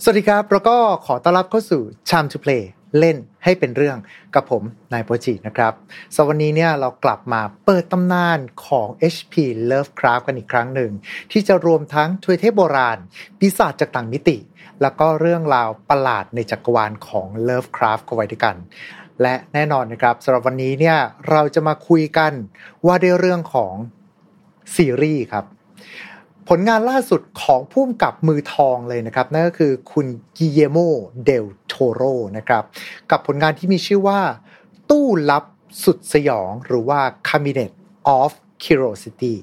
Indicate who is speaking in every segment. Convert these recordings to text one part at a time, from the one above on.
Speaker 1: สวัสดีครับ แล้วก็ขอต้อนรับเข้าสู่ Time to Play เล่นให้เป็นเรื่องกับผมนายโปจินะครับสวันนี้เนี่ยเรากลับมาเปิดตำนานของ HP Lovecraft กันอีกครั้งหนึ่ง ที่จะรวมทั้งทวยเทพโบราณ ปีศาจจากต่างมิติ แล้วก็เรื่องราวประหลาดในจักรวาลของ Lovecraft กันไว้ด้วยกัน และแน่นอนนะครับสำหรับวันนี้เนี่ยเราจะมาคุยกันว่าด้วยเรื่องของซีรีส์ครับ ผลงานล่าสุดของผู้กำกับมือทองเลยนะครับ นั่นก็คือคุณกิเยโมเดลโทโรนะครับ กับผลงานที่มีชื่อว่า ตู้ลับสุดสยองหรือว่า Cabinet of Curiosity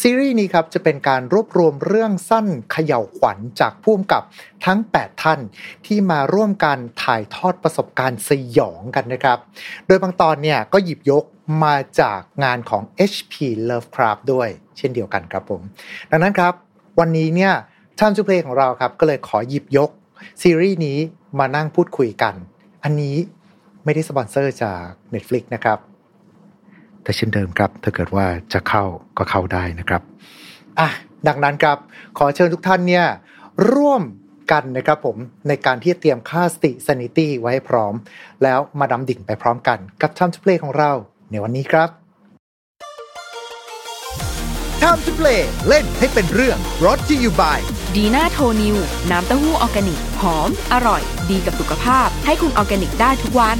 Speaker 1: ซีรีส์นี้ครับจะเป็นการรวบรวมเรื่องสั้นเขย่าวขวัญจากผู้กำกับทั้ง 8 ท่านที่มาร่วมกันถ่ายทอดประสบการณ์สยองกันนะครับ โดยบางตอนเนี่ยก็หยิบยกมาจากงานของ HP Lovecraft ด้วย เช่นเดียวกันครับผม ดังนั้นครับ วันนี้เนี่ย Time to Play ของเราครับ ก็เลยขอหยิบยกซีรีส์นี้มานั่งพูดคุยกัน อันนี้ไม่ได้สปอนเซอร์จาก Netflix นะครับ แต่เช่นเดิมครับ ถ้าเกิดว่าจะเข้าก็เข้าได้นะครับอะดังนั้นครับ ขอเชิญทุกท่านเนี่ยร่วมกันนะครับผมในการที่เตรียมค่าสติ sanity ไว้พร้อม แล้วมาดำดิ่งไปพร้อมกัน กับ Time to Play ของเราในวันนี้ครับ Time to Play เล่นให้เป็นเรื่อง brought to you by
Speaker 2: ดีน่าโทนิวน้ำเต้าหู้ออร์แกนิก หอม อร่อย ดีกับสุขภาพ ให้คุณออร์แกนิกได้ทุกวัน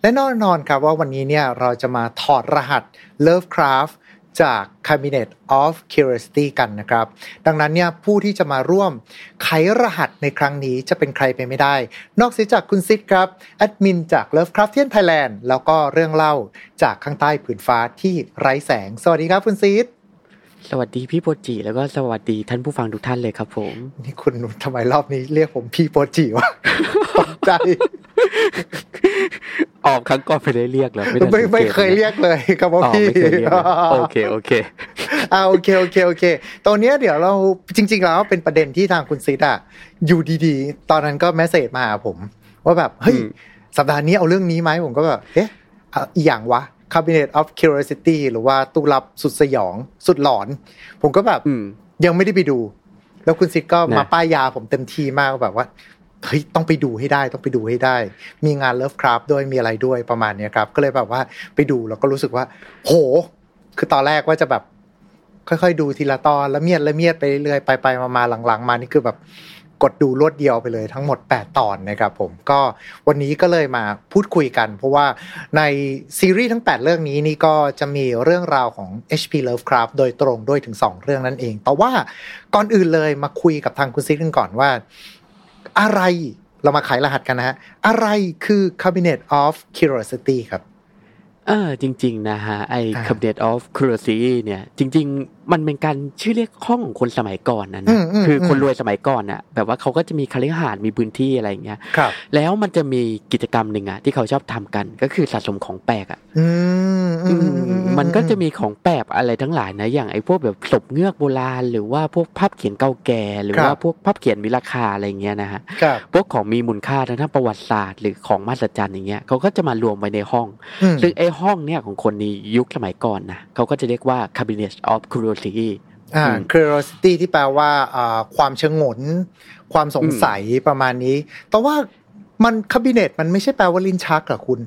Speaker 1: และแน่นอนครับว่าวันนี้เนี่ยเราจะมาถอดรหัส Lovecraft จาก Cabinet of Curiosity กันนะครับ ดังนั้นเนี่ยผู้ที่จะมาร่วมไขรหัสในครั้งนี้จะเป็นใครไปไม่ได้ นอกเสียจากคุณซิดครับ แอดมินจาก Lovecraftian Thailand แล้วก็เรื่องเล่าจากข้างใต้ผืนฟ้าที่ไร้แสง สวัสดีครับคุณซิด
Speaker 3: สวัสดีพี่โปรจิแล้วก็สวัสดีท่านผู้ฟังทุกท่านเลยครับผม
Speaker 1: นี่คุณทำไมรอบนี้เรียกผมพี่โปรจิวะตกใจ
Speaker 3: ออกครั้งก่อนไปได้เรียกแล้ว
Speaker 1: ไม่ไม่ไม่เคยเรียกเลยครับว่า
Speaker 3: อ๋อ
Speaker 1: พี่
Speaker 3: ไม่เคยเรียกเลยโอเคโอเค
Speaker 1: อ่าโอเคโอเคโอเคตอนเนี้ยเดี๋ยวเราจริง ๆ แล้วเป็นประเด็นที่ทางคุณซิดอะอยู่ดีๆ ตอนนั้นก็แมสเซจมาหาผม ว่าแบบเฮ้ย
Speaker 3: อืม
Speaker 1: สัปดาห์นี้เอาเรื่องนี้ไหมผมก็แบบเอ๊ะอะอีอย่างวะ Cabinet of Curiosity หรือว่าตู้ลับสุดสยองสุดหลอน ผมก็แบบ
Speaker 3: อืม
Speaker 1: ยังไม่ได้ไปดู แล้วคุณซิดก็
Speaker 3: นะ
Speaker 1: มาป้ายยาผมเต็มทีมากแบบว่าเฮ้ยต้องไปดูให้ได้ต้องไปดูให้ได้ มีงานเลิฟคราฟด้วยมีอะไรด้วยประมาณเนี้ยครับ ก็เลยแบบว่าไปดูแล้วก็รู้สึกว่า โห คือตอนแรกว่าจะแบบ ค่อยๆ ดูทีละตอนละเมียดละเมียดไปเรื่อยๆไปไปๆมาๆหลังๆ มานี่คือแบบ กดดูรวดเดียวไปเลยทั้งหมด 8 ตอนนะครับผมก็วันนี้ก็เลยมาพูดคุยกัน เพราะว่าในซีรีส์ทั้ง 8 เรื่องนี้นี่ก็จะมีเรื่องราวของ HP Lovecraft โดยตรงด้วยถึง 2 เรื่องนั่นเอง แต่ว่าก่อนอื่นเลยมาคุยกับทางคุณซิกกันก่อนว่า อะไรเรามาไขรหัสกันนะฮะ อะไรคือ Cabinet of Curiosity ครับ
Speaker 3: เออจริง ๆ นะฮะ ไอ้
Speaker 1: อ่า
Speaker 3: Cabinet of Curiosity เนี่ย จริง ๆ มันเป็นการชื่อเรียกห้องของคนสมัยก่อนนะ
Speaker 1: อื
Speaker 3: นะ
Speaker 1: มอืม
Speaker 3: คือคน
Speaker 1: อืม
Speaker 3: รวยสมัยก่อนน่ะแบบว่าเขาก็จะมีคฤหาสน์มีพื้นที่อะไรอย่างเงี้ย
Speaker 1: ครับ
Speaker 3: แล้วมันจะมีกิจกรรมหนึ่งอะที่เขาชอบทำกัน ก็คือสะสมของแปลกอะ
Speaker 1: อืมอืมอือื
Speaker 3: มันก็จะมีของแปลกอะไรทั้งหลายนะอย่างไอ้พวกแบบศพเงือกโบราณ หรือว่าพวกภาพเขียนเก่าแก่ หรือ
Speaker 1: ครับ
Speaker 3: ว่าพวกภาพเขียนมีราคาอะไรเงี้ยนะฮะ
Speaker 1: ครับ
Speaker 3: พวกของมีมูลค่าทางด้านประวัติศาสตร์หรือของมหัศจรรย์อย่างเงี้ยเขาก็จะมารวมไว้ในห้อง
Speaker 1: อืม
Speaker 3: ซึ่งไอ้ห้องเนี่ยของคนในยุคสมัยก่อนนะเขาก็จะเรียกว่า cabinet of curiosity
Speaker 1: อ่า
Speaker 3: อืม
Speaker 1: curiosity ที่แปลว่าอ่าความชงน ความสงสัยประมาณนี้ แต่ว่ามันคาบิเนตมันไม่ใช่แปลว่าลิ้นชักเหรอคุณ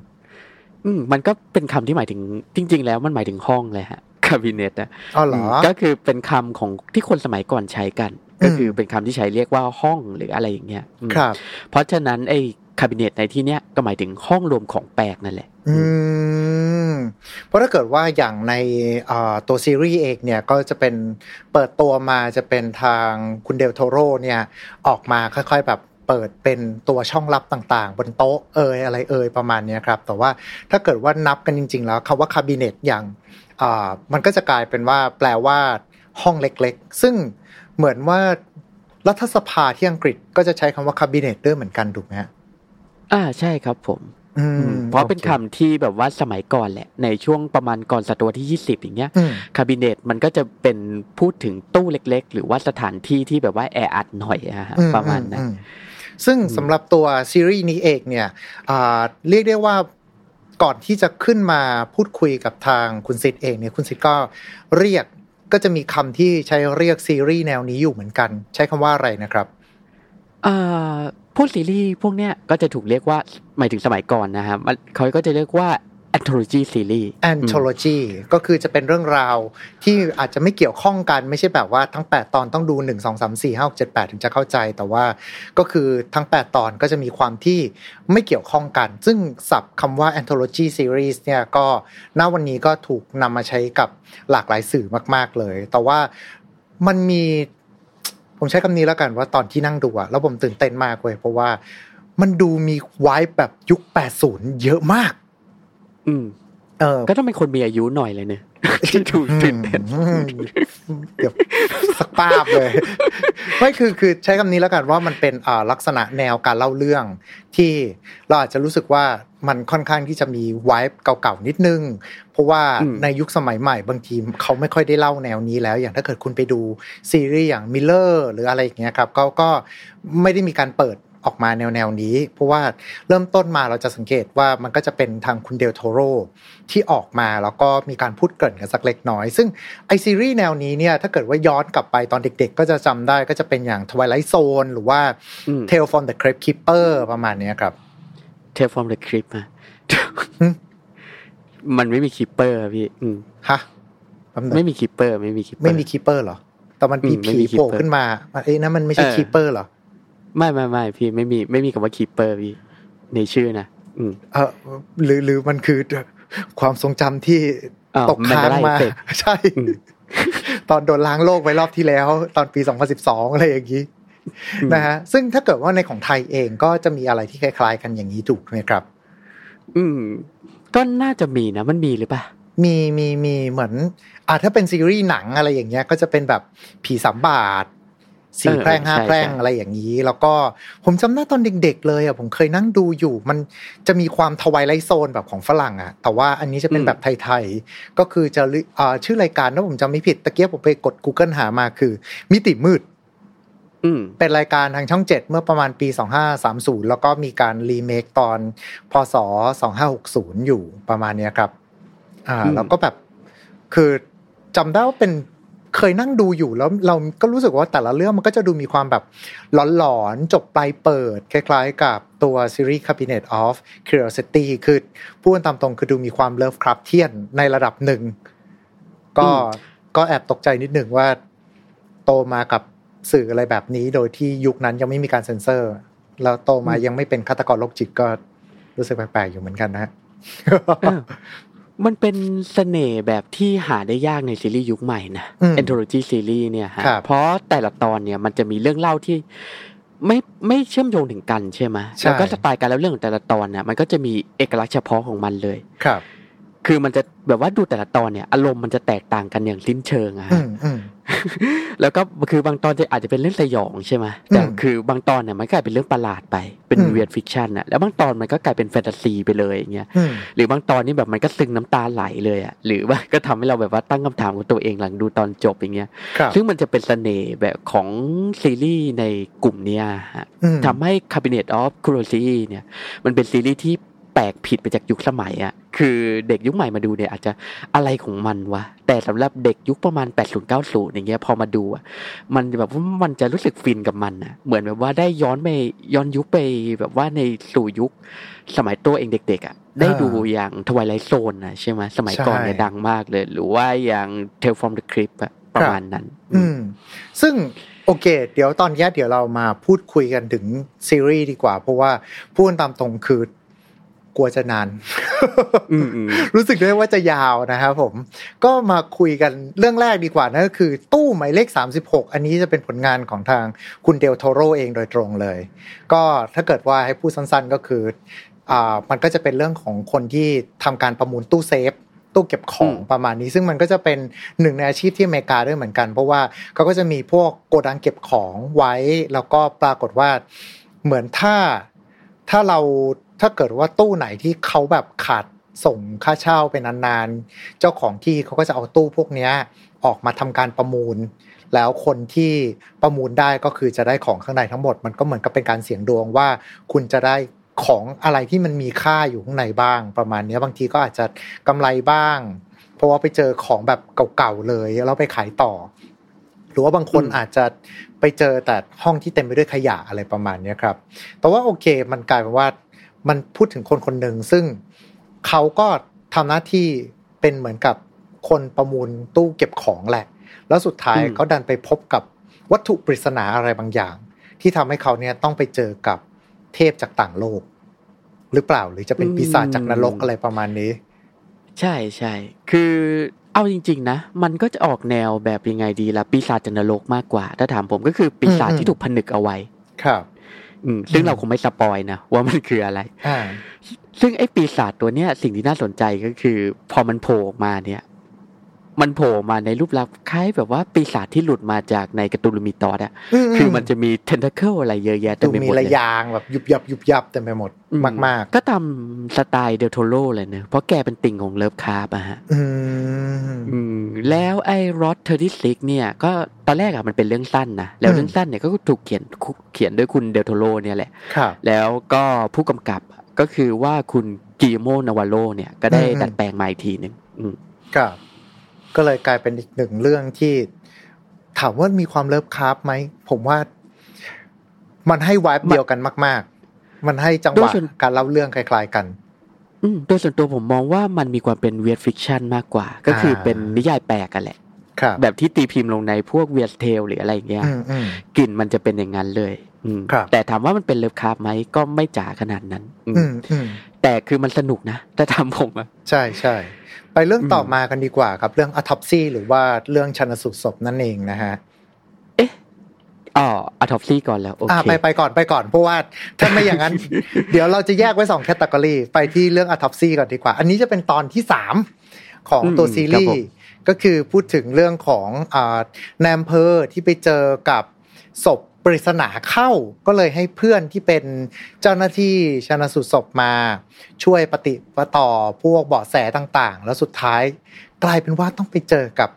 Speaker 3: อืมมันก็เป็นคำที่หมายถึงจริง ๆ แล้วมันหมายถึงห้องเลยฮะ cabinet นะ
Speaker 1: อ๋อเหรอ
Speaker 3: มก็คือเป็นคำของที่คนสมัยก่อนใช้กัน ก็คือเป็นคำที่ใช้เรียกว่าห้องหรืออะไรอย่างเงี้ยอืม
Speaker 1: ครับ
Speaker 3: เพราะฉะนั้นไอ้คาบิเนตในที่เนี้ยก็หมายถึงห้องรวมของแปลกนั่นแหละ
Speaker 1: อืม เพราะถ้าเกิดว่าอย่างในตัวซีรีส์เองเนี่ยก็จะเป็นเปิดตัวมาจะเป็นทางคุณเดลโทโรเนี่ยออกมาค่อยๆแบบเปิดเป็นตัวช่องลับต่างๆ บนโต๊ะเอยอะไรเอยประมาณนี้ครับ แต่ว่าถ้าเกิดว่านับกันจริง ๆ แล้วคำว่าคาบิเนตอย่างมันก็จะกลายเป็นว่าแปลว่าห้องเล็กๆ ซึ่งเหมือนว่ารัฐสภาที่อังกฤษก็จะใช้คำว่าคาบิเนตด้วยเหมือนกันถูกไหมฮะ
Speaker 3: อ่าใช่ครับผม เพราะเป็น
Speaker 1: โอ
Speaker 3: คำที่แบบว่าสมัยก่อนแหละ ในช่วงประมาณก่อนศตวรรษที่ 20 อย่างเงี้ย
Speaker 1: อืม
Speaker 3: คาบิเนตมันก็จะเป็นพูดถึงตู้เล็ก ๆ หรือว่าสถานที่ที่แบบว่าแออัดหน่อยอะฮะ
Speaker 1: อื
Speaker 3: ประมาณนั้น
Speaker 1: อืมซึ่งสำหรับตัวซีรีส์นี้เองเนี่ยอ่าเรียกได้ว่าก่อนที่จะขึ้นมาพูดคุยกับทางคุณซิดเองเนี่ยคุณซิดก็เรียกก็จะมีคำที่ใช้เรียกซีรีส์แนวนี้อยู่เหมือนกัน ใช้คำว่าอะไรนะครับ
Speaker 3: เอ่อ พวกซีรีส์พวกเนี้ยก็จะถูกเรียกว่าหมายถึงสมัยก่อนนะครับมันเขาก็จะเรียกว่า anthology series
Speaker 1: anthology ก็คือจะเป็นเรื่องราวที่อาจจะไม่เกี่ยวข้องกันไม่ใช่แบบว่าทั้ง 8 ตอนต้องดู 1 2 3 4 5 6 7 8 ถึงจะเข้าใจ แต่ว่าก็คือทั้ง 8 ตอนก็จะมีความที่ไม่เกี่ยวข้องกัน ซึ่งศัพท์คำว่า anthology series เนี่ยก็ณวันนี้ก็ถูกนำมาใช้กับหลากหลายสื่อมาก ๆ เลย แต่ว่ามันมี ผมใช้คำนี้แล้วกันว่าตอนที่นั่งดูอะแล้วผมตื่นเต้นมากเลยเพราะว่ามันดูมีไวแบบยุค 80 เยอะมาก
Speaker 3: อืม
Speaker 1: เออ
Speaker 3: ก็ต้องเป็นคนมีอายุหน่อยเลยเนี่ยที่ถูกตื่นเต้น
Speaker 1: อืมเดี๋ยวสักป้าบเลยไม่คือคือใช้คำนี้แล้วกันว่ามันเป็นอ่าลักษณะแนวการเล่าเรื่อง ที่เราอาจจะรู้สึกว่ามันค่อนข้างที่จะมีไวบ์เก่าๆนิดนึง เพราะว่า
Speaker 3: อืม
Speaker 1: ในยุคสมัยใหม่บางทีเขาไม่ค่อยได้เล่าแนวนี้แล้ว อย่างถ้าเกิดคุณไปดูซีรีส์อย่างมิลเลอร์หรืออะไรอย่างเงี้ยครับก็ก็ไม่ได้มีการเปิด ออกมาแนวแนวๆนี้ เพราะว่าเริ่มต้นมาเราจะสังเกตว่ามันก็จะเป็นทางคุณเดลโทโรที่ออกมาแล้วก็มีการพูดเกริ่นกันสักเล็กน้อย ซึ่งไอซีรีส์แนวนี้เนี่ยถ้าเกิดว่าย้อนกลับไปตอนเด็กๆ ก็จะจำได้ก็จะเป็นอย่าง Twilight Zone หรือว่า
Speaker 3: อืม
Speaker 1: Tale from the Crypt Keeper ประมาณเนี้ยครับ
Speaker 3: เทฟอร์มเดอะคลิปอะ
Speaker 1: หึ
Speaker 3: มันไม่มีคิปเปอร์พี่อืม
Speaker 1: ฮะแป๊บนึง
Speaker 3: ไม่มีคิปเปอร์ ไม่มีคิปเปอร์
Speaker 1: ไม่มีคีเปอร์เหรอแต่มันมี
Speaker 3: อืมไม่
Speaker 1: ผี
Speaker 3: มี
Speaker 1: โผล่
Speaker 3: keeper
Speaker 1: ขึ้นมาเอ้ยนั่นมันไม่ใช่
Speaker 3: เออ
Speaker 1: คีเปอร์เหรอ
Speaker 3: ไม่ไม่ไม่พี่ไม่มีไม่มีคำว่าคิปเปอร์พี่ในชื่อนะอืม
Speaker 1: เออหรือหรือมันคือความทรงจำที่
Speaker 3: อ้าว
Speaker 1: ตกค้าง
Speaker 3: Mandela
Speaker 1: มา
Speaker 3: Effect
Speaker 1: ใช่
Speaker 3: อืม
Speaker 1: ตอนโดนล้างโลกไปรอบที่แล้ว ตอนปี 2012 อะไรอย่างนี้
Speaker 3: อืม
Speaker 1: นะฮะซึ่งถ้าเกิดว่าในของไทยเองก็จะมีอะไรที่คล้ายๆ กันอย่างนี้ถูกไหมครับ
Speaker 3: อืม ก็น่าจะมีนะ มันมีหรือเปล่า
Speaker 1: มีมีมีเหมือน อ่าถ้าเป็นซีรีส์หนังอะไรอย่างเงี้ย ก็จะเป็นแบบผีสามบาท สี่
Speaker 3: เออ
Speaker 1: แพร่งห้า
Speaker 3: ใช่
Speaker 1: แพร่ง
Speaker 3: ใช่
Speaker 1: อะไรอย่างนี้ แล้วก็ผมจำได้ตอนเด็ก ๆ เลยอะผมเคยนั่งดูอยู่ มันจะมีความทวายไลโซนแบบของฝรั่งอะ แต่ว่าอันนี้จะเป็นแบบไทยๆ ก็คือจะลิอ่าชื่อรายการถ้าผมจำไม่ผิดตะเกียบผมไปกด Google หามาคือ มิติมืด
Speaker 3: อืม
Speaker 1: เป็นรายการทางช่องเจ็ดเมื่อประมาณปี2530แล้วก็มีการรีเมคตอนพศ2560อยู่ประมาณเนี้ยครับ อ่า
Speaker 3: อืม
Speaker 1: แล้วก็แบบคือจำได้ว่าเป็น เคยนั่งดูอยู่แล้วเราก็รู้สึกว่าแต่ละเรื่องมันก็จะดูมีความแบบหลอนๆ จบปลายเปิด คล้ายๆ กับตัวซีรีส์ Cabinet of Curiosity คือพูดกันตามตรงคือดูมีความ Lovecraftian ในระดับหนึ่ง ก็
Speaker 3: อืม
Speaker 1: ก็แอบตกใจนิดหนึ่งว่าโตมากับสื่ออะไรแบบนี้ โดยที่ยุคนั้นยังไม่มีการเซ็นเซอร์ แล้วโตมายังไม่เป็นฆาตกรโรคจิตก็รู้สึกแปลกๆอยู่เหมือนกันนะฮะ
Speaker 3: เออ มันเป็นเสน่ห์แบบที่หาได้ยากในซีรีส์ยุคใหม่นะ
Speaker 1: อืม
Speaker 3: anthology ซีรีส์เนี่ยฮะ
Speaker 1: ครับ
Speaker 3: เพราะแต่ละตอนเนี่ยมันจะมีเรื่องเล่าที่ไม่ไม่เชื่อมโยงถึงกันใช่ไหม
Speaker 1: ใช่
Speaker 3: แล้วก็สไตล์การเล่าเรื่องของแต่ละตอนเนี่ยมันก็จะมีเอกลักษณ์เฉพาะของมันเลย
Speaker 1: ครับ
Speaker 3: คือมันจะแบบว่าดูแต่ละตอนเนี่ย อารมณ์มันจะแตกต่างกันอย่างสิ้นเชิงอะ
Speaker 1: อื
Speaker 3: ฮะ
Speaker 1: มอืม
Speaker 3: แล้วก็คือบางตอนจะอาจจะเป็นเรื่องสยองใช่ไหมแต่
Speaker 1: อืม
Speaker 3: คือบางตอนเนี่ยมันกลายเป็นเรื่องประหลาดไป เป็น
Speaker 1: อืม
Speaker 3: เวียดฟิกชันอะแล้วบางตอนมันก็กลายเป็นแฟนตาซีไปเลยอย่างเงี้ย
Speaker 1: อืม
Speaker 3: หรือบางตอนนี่แบบมันก็ซึ้งน้ำตาไหลเลยอะหรือว่าก็ทำให้เราแบบว่าตั้งคำถามกับตัวเองหลังดูตอนจบอย่างเงี้ย
Speaker 1: ครับ
Speaker 3: ซึ่งมันจะเป็นเสน่ห์แบบของซีรีส์ในกลุ่มเนี้ยฮะ
Speaker 1: อืม
Speaker 3: ทำให้ Cabinet of Curiosity เนี่ยมันเป็นซีรีส์ที่ แปลกผิดไปจากยุคสมัยอะคือเด็กยุคใหม่มาดูเนี่ยอาจจะอะไรของมันวะแต่สำหรับเด็กยุคประมาณ 80 90 อย่างเงี้ยพอมาดูอะมันแบบว่ามันจะรู้สึกฟินกับมันอะเหมือนแบบว่าได้ย้อนไปย้อนยุคไปแบบว่าในสู่ยุคสมัยตัวเองเด็กๆอะได้ดูอย่าง Twilight Zone นะใช่ไหมสมัยก่อนเนี่ย
Speaker 1: ใช่
Speaker 3: ดังมากเลย หรือว่าอย่าง Tale from the Crypt อะประมาณนั้น
Speaker 1: อืม ซึ่งโอเค เดี๋ยวตอนนี้เดี๋ยวเรามาพูดคุยกันถึงซีรีส์ดีกว่า เพราะว่าพูดกันตามตรงคือ กลัวจะนาน
Speaker 3: อืมอืม
Speaker 1: รู้สึกได้ว่าจะยาวนะครับผม ก็มาคุยกันเรื่องแรกดีกว่านั่นก็คือ ตู้หมายเลข 36 อันนี้จะเป็นผลงานของทางคุณเดลโทโรเองโดยตรงเลย ก็ถ้าเกิดว่าให้พูดสั้นๆก็คืออ่ามันก็จะเป็นเรื่องของคนที่ทำการประมูลตู้เซฟตู้เก็บของ
Speaker 3: อืม
Speaker 1: ประมาณนี้ ซึ่งมันก็จะเป็นหนึ่งในอาชีพที่อเมริกาด้วยเหมือนกัน เพราะว่าเขาก็จะมีพวกโกดังเก็บของไว้ แล้วก็ปรากฏว่าเหมือนถ้าถ้าเรา ถ้าเกิดว่าตู้ไหนที่เขาแบบขาดส่งค่าเช่าไปนานๆ เจ้าของที่เขาก็จะเอาตู้พวกเนี้ยออกมาทำการประมูล แล้วคนที่ประมูลได้ก็คือจะได้ของข้างในทั้งหมด มันก็เหมือนกับเป็นการเสี่ยงดวงว่า คุณจะได้ของอะไรที่มันมีค่าอยู่ข้างในบ้าง ประมาณเนี้ยบางทีก็อาจจะกำไรบ้าง เพราะว่าไปเจอของแบบเก่าๆเลยแล้วไปขายต่อ หรือว่าบางคน
Speaker 3: อืม
Speaker 1: อาจจะไปเจอแต่ห้องที่เต็มไปด้วยขยะอะไรประมาณเนี้ยครับ แต่ว่าโอเค มันกลายเป็นว่า มันพูดถึงคนคนหนึ่งซึ่งเขาก็ทำหน้าที่เป็นเหมือนกับคนประมูลตู้เก็บของแหละ แล้วสุดท้าย
Speaker 3: อืม
Speaker 1: เขาดันไปพบกับวัตถุปริศนาอะไรบางอย่าง ที่ทำให้เขาเนี่ยต้องไปเจอกับเทพจากต่างโลก หรือเปล่าหรือจะเป็นปีศาจจากนรกอะไรประมาณนี้
Speaker 3: ใช่ใช่คือเอาจริง ๆ นะ มันก็จะออกแนวแบบยังไงดีละปีศาจจันนรกมากกว่า ถ้าถามผมก็คือปีศาจ
Speaker 1: อืม
Speaker 3: ที่ถูกผนึกเอาไว้
Speaker 1: ครับ
Speaker 3: อืม ซึ่ง
Speaker 1: อืม
Speaker 3: เราคงไม่สปอยนะว่ามันคืออะไร
Speaker 1: อ่า
Speaker 3: ซึ่งไอ้ปีศาจตัวเนี้ยสิ่งที่น่าสนใจก็คือ พอมันโผล่ออกมาเนี่ย มันโผล่มาในรูปลักษณ์คล้ายแบบว่าปีศาจที่หลุดมาจากใน Cthulhu Mythos อะคือมันจะมีเทน t เคิลอะไรเยอะแยะเต็มไปห
Speaker 1: ม
Speaker 3: ดเลย ดูมีระ
Speaker 1: ยางแบบยุบยับยุบยับเต็มไปหมด
Speaker 3: อื
Speaker 1: มาก
Speaker 3: ก็ตามสไตล์เดลโทโรเลยเนอะเพราะแกเป็นติ่งของ Lovecraft อะฮะ
Speaker 1: ๆอืม
Speaker 3: อืมแล้วไอ้รอ t เทอร์ที่ซิกเนี่ย ก็ตอนแรกอะมันเป็นเรื่องสั้นนะแล้ว
Speaker 1: อืม
Speaker 3: เรื่องสั้นเนี่ยก็ถูกเขียนเขียนด้วยคุณเดลโทโรเนี่ยแหละ
Speaker 1: ครับ
Speaker 3: แล้วก็ผู้กำกับก็คือว่าคุณGuillermo Navarro เนี่ยก็ได้
Speaker 1: อืม
Speaker 3: ดัดแปลงมาอีกทีหนึ่งอืม
Speaker 1: ครับ ก็เลยกลายเป็นอีกหนึ่งเรื่องที่ถามว่ามีความ Lovecraft ไหมผมว่ามันให้วายเดียวกันมาก ๆ มันให้จังหวะ
Speaker 3: โดยส่วน
Speaker 1: การเล่าเรื่องคล้าย ๆกัน
Speaker 3: อืมโดยส่วนตัวผมมองว่ามันมีความเป็น weird fiction มากกว่า ก็คือเป็นนิยายแปลกกันแหละ
Speaker 1: ครับ
Speaker 3: แบบที่ตีพิมพ์ลงในพวก Weird Tales หรืออะไรอย่างเงี้ย
Speaker 1: อืมอืม
Speaker 3: กลิ่นมันจะเป็นอย่างนั้นเลยอืม
Speaker 1: ครับ
Speaker 3: แต่ถามว่ามันเป็น Lovecraft ไหมก็ไม่จ๋าขนาดนั้นอืม
Speaker 1: อืมอืม
Speaker 3: แต่คือมันสนุกนะถ้าถามผมอะ
Speaker 1: ใช่ใช่ ไปเรื่อง
Speaker 3: อืม
Speaker 1: ต่อมากันดีกว่าครับ เรื่อง autopsy หรือว่าเรื่องชันสูตรศพนั่นเองนะฮะ
Speaker 3: อ๋อ autopsy ก่อนแล้วโอเคอ่า
Speaker 1: ไปไปก่อนไปก่อนเพราะว่าถ้าไม่อย่างนั้น เดี๋ยวเราจะแยกไว้สอง category ไปที่เรื่อง autopsy ก่อนดีกว่า อันนี้จะเป็นตอนที่สามของตัว
Speaker 3: อืม
Speaker 1: ซีรีส์
Speaker 3: ครับผม
Speaker 4: ก็คือพูดถึงเรื่องของอ่าแนมเพอที่ไปเจอกับศพ ปริศนาเข้าก็เลยให้เพื่อนที่เป็นเจ้าหน้าที่ชนสูตรศพมา ช่วยปฏิปต่อพวกเบาะแสต่างๆ แล้วสุดท้าย กลายเป็นว่าต้องไปเจอกับ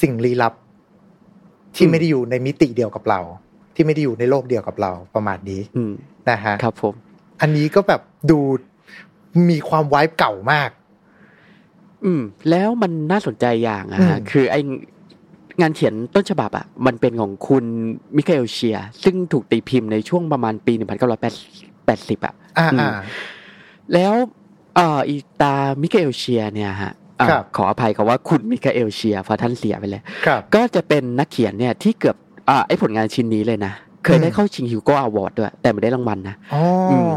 Speaker 4: สิ่งลี้ลับ ที่
Speaker 3: อืม
Speaker 4: ไม่ได้อยู่ในมิติเดียวกับเรา ที่ไม่ได้อยู่ในโลกเดียวกับเราประมาณนี้
Speaker 3: อืม
Speaker 4: นะฮะ
Speaker 3: ครับผม
Speaker 4: อันนี้ก็แบบดูมีความไวบ์เก่ามาก
Speaker 3: อืม แล้วมันน่าสนใจอย่างอะฮะ
Speaker 4: อืม
Speaker 3: คือไอ งานเขียนต้นฉบับอะมันเป็นของคุณ Michael Shea ซึ่งถูกตีพิมพ์ในช่วงประมาณปี 1980อะ
Speaker 4: อ่า
Speaker 3: อืม
Speaker 4: อ่า
Speaker 3: แล้วเอ่ออีตา Michael Shea เนี่ยฮะอ่า
Speaker 4: ครับ
Speaker 3: ขออภัยคำว่าคุณ Michael Shea เพราะท่านเสียไปแล้ว
Speaker 4: ครับ
Speaker 3: ก็จะเป็นนักเขียนเนี่ยที่เกือบอ่าไอผลงานชิ้นนี้เลยนะ เคยได้
Speaker 4: อืม
Speaker 3: เข้าชิง Hugo Award ด้วย แต่ไม่ได้รางวัลนะ
Speaker 4: อ๋ออ
Speaker 3: ม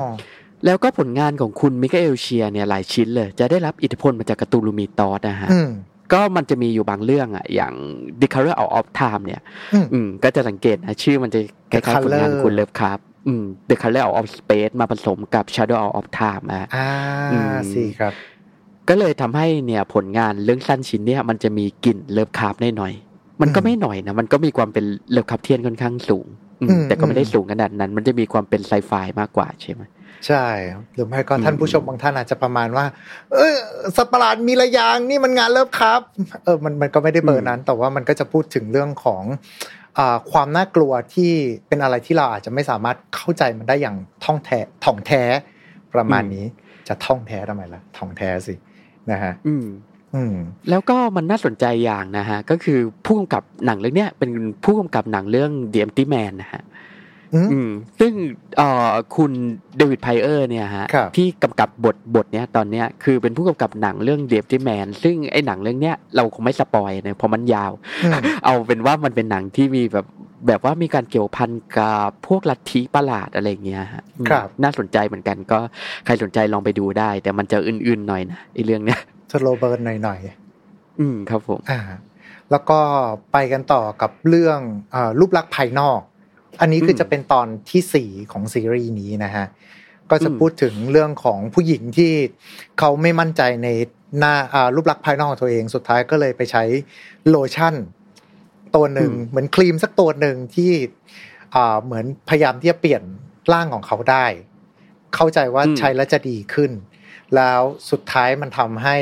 Speaker 3: แล้วก็ผลงานของคุณ Michael Shea เนี่ยหลายชิ้นเลย จะได้รับอิทธิพลมาจาก Cthulhu Mythos นะฮะ
Speaker 4: อืม
Speaker 3: ก็มันจะมีอยู่บางเรื่องอะอย่าง The Color Out of Time เนี่ย
Speaker 4: อืม
Speaker 3: อืมก็จะสังเกตนะชื่อมันจะค
Speaker 4: The
Speaker 3: ล้ายๆผลงาน
Speaker 4: Color
Speaker 3: คุณเลิฟครับอืม The Color Out of Space มาผสมกับ Shadow Out of Time นะ
Speaker 4: อ่า
Speaker 3: อืม
Speaker 4: สิครับ
Speaker 3: ก็เลยทำให้เนี่ยผลงานเรื่องสั้นชิ้นเนี่ยมันจะมีกลิ่น Lovecraft หน่อยๆมันก็
Speaker 4: อืม
Speaker 3: ไม่หน่อยนะ มันก็มีความเป็น Lovecraftian ค่อนข้างสูงอืม
Speaker 4: อืม
Speaker 3: แต่ก็ไม่ได้
Speaker 4: อืม
Speaker 3: สูงขนาดนั้น มันจะมีความเป็นไซไฟมากกว่าใช่ไหม
Speaker 4: ใช่ หรือไม่ก็
Speaker 3: อืม
Speaker 4: ท่านผู้ชมบางท่านอาจจะประมาณว่า เออสัตว์ประหลาดมีระยางนี่มันงานเลิฟครับ เออมันมันก็ไม่ได้เบอร์นั้น แต่ว่ามันก็จะพูดถึงเรื่องของอ่าความน่ากลัวที่เป็นอะไรที่เราอาจจะไม่สามารถเข้าใจมันได้อย่างท่องแท้ท่องแท้ประมาณนี้จะท่องแท้ทำไมล่ะท่องแท้สินะฮะ
Speaker 3: อืม
Speaker 4: อืม
Speaker 3: แล้วก็มันน่าสนใจอย่างนะฮะ ก็คือผู้กำกับหนังเรื่องเนี้ยเป็นผู้กำกับหนังเรื่อง The Empty Man นะฮะ
Speaker 4: อืม
Speaker 3: อืมซึ่งเอ่อคุณเดวิดไพเออร์เนี่ยฮะ
Speaker 4: ครับ
Speaker 3: ที่กำกับบทบทเนี้ยตอนเนี้ยคือเป็นผู้กำกับหนังเรื่อง The Empty Man ซึ่งไอ้หนังเรื่องเนี้ยเราคงไม่สปอยนะเพราะมันยาว
Speaker 4: อืม
Speaker 3: เอาเป็นว่ามันเป็นหนังที่มีแบบแบบว่ามีการเกี่ยวพันกับพวกลัทธิประหลาดอะไรอย่างเงี้ยฮะอืม
Speaker 4: ครับ
Speaker 3: น่าสนใจเหมือนกันก็ใครสนใจลองไปดูได้ แต่มันจะอื่นๆหน่อยนะไอ้เรื่องเนี้ย
Speaker 4: slow burn หน่อย
Speaker 3: อืมครับผม
Speaker 4: ๆอ่าแล้วก็ไปกันต่อกับเรื่องอ่ารูปลักษณ์ภายนอก อันนี้คือจะเป็นตอนที่สี่ของซีรีส์นี้นะฮะก็จะ
Speaker 3: อืม
Speaker 4: พูดถึงเรื่องของผู้หญิงที่เขาไม่มั่นใจในหน้าอ่ารูปลักษณ์ภายนอกของตัวเองสุดท้ายก็เลยไปใช้โลชั่น ตัวหนึ่งเหมือนครีมสักตัวหนึ่งที่อ่าเหมือนพยายามที่จะเปลี่ยนร่างของเขาได้ เข้าใจว่า
Speaker 3: อืม
Speaker 4: ใช้แล้วจะดีขึ้น แล้วสุดท้ายมันทำให้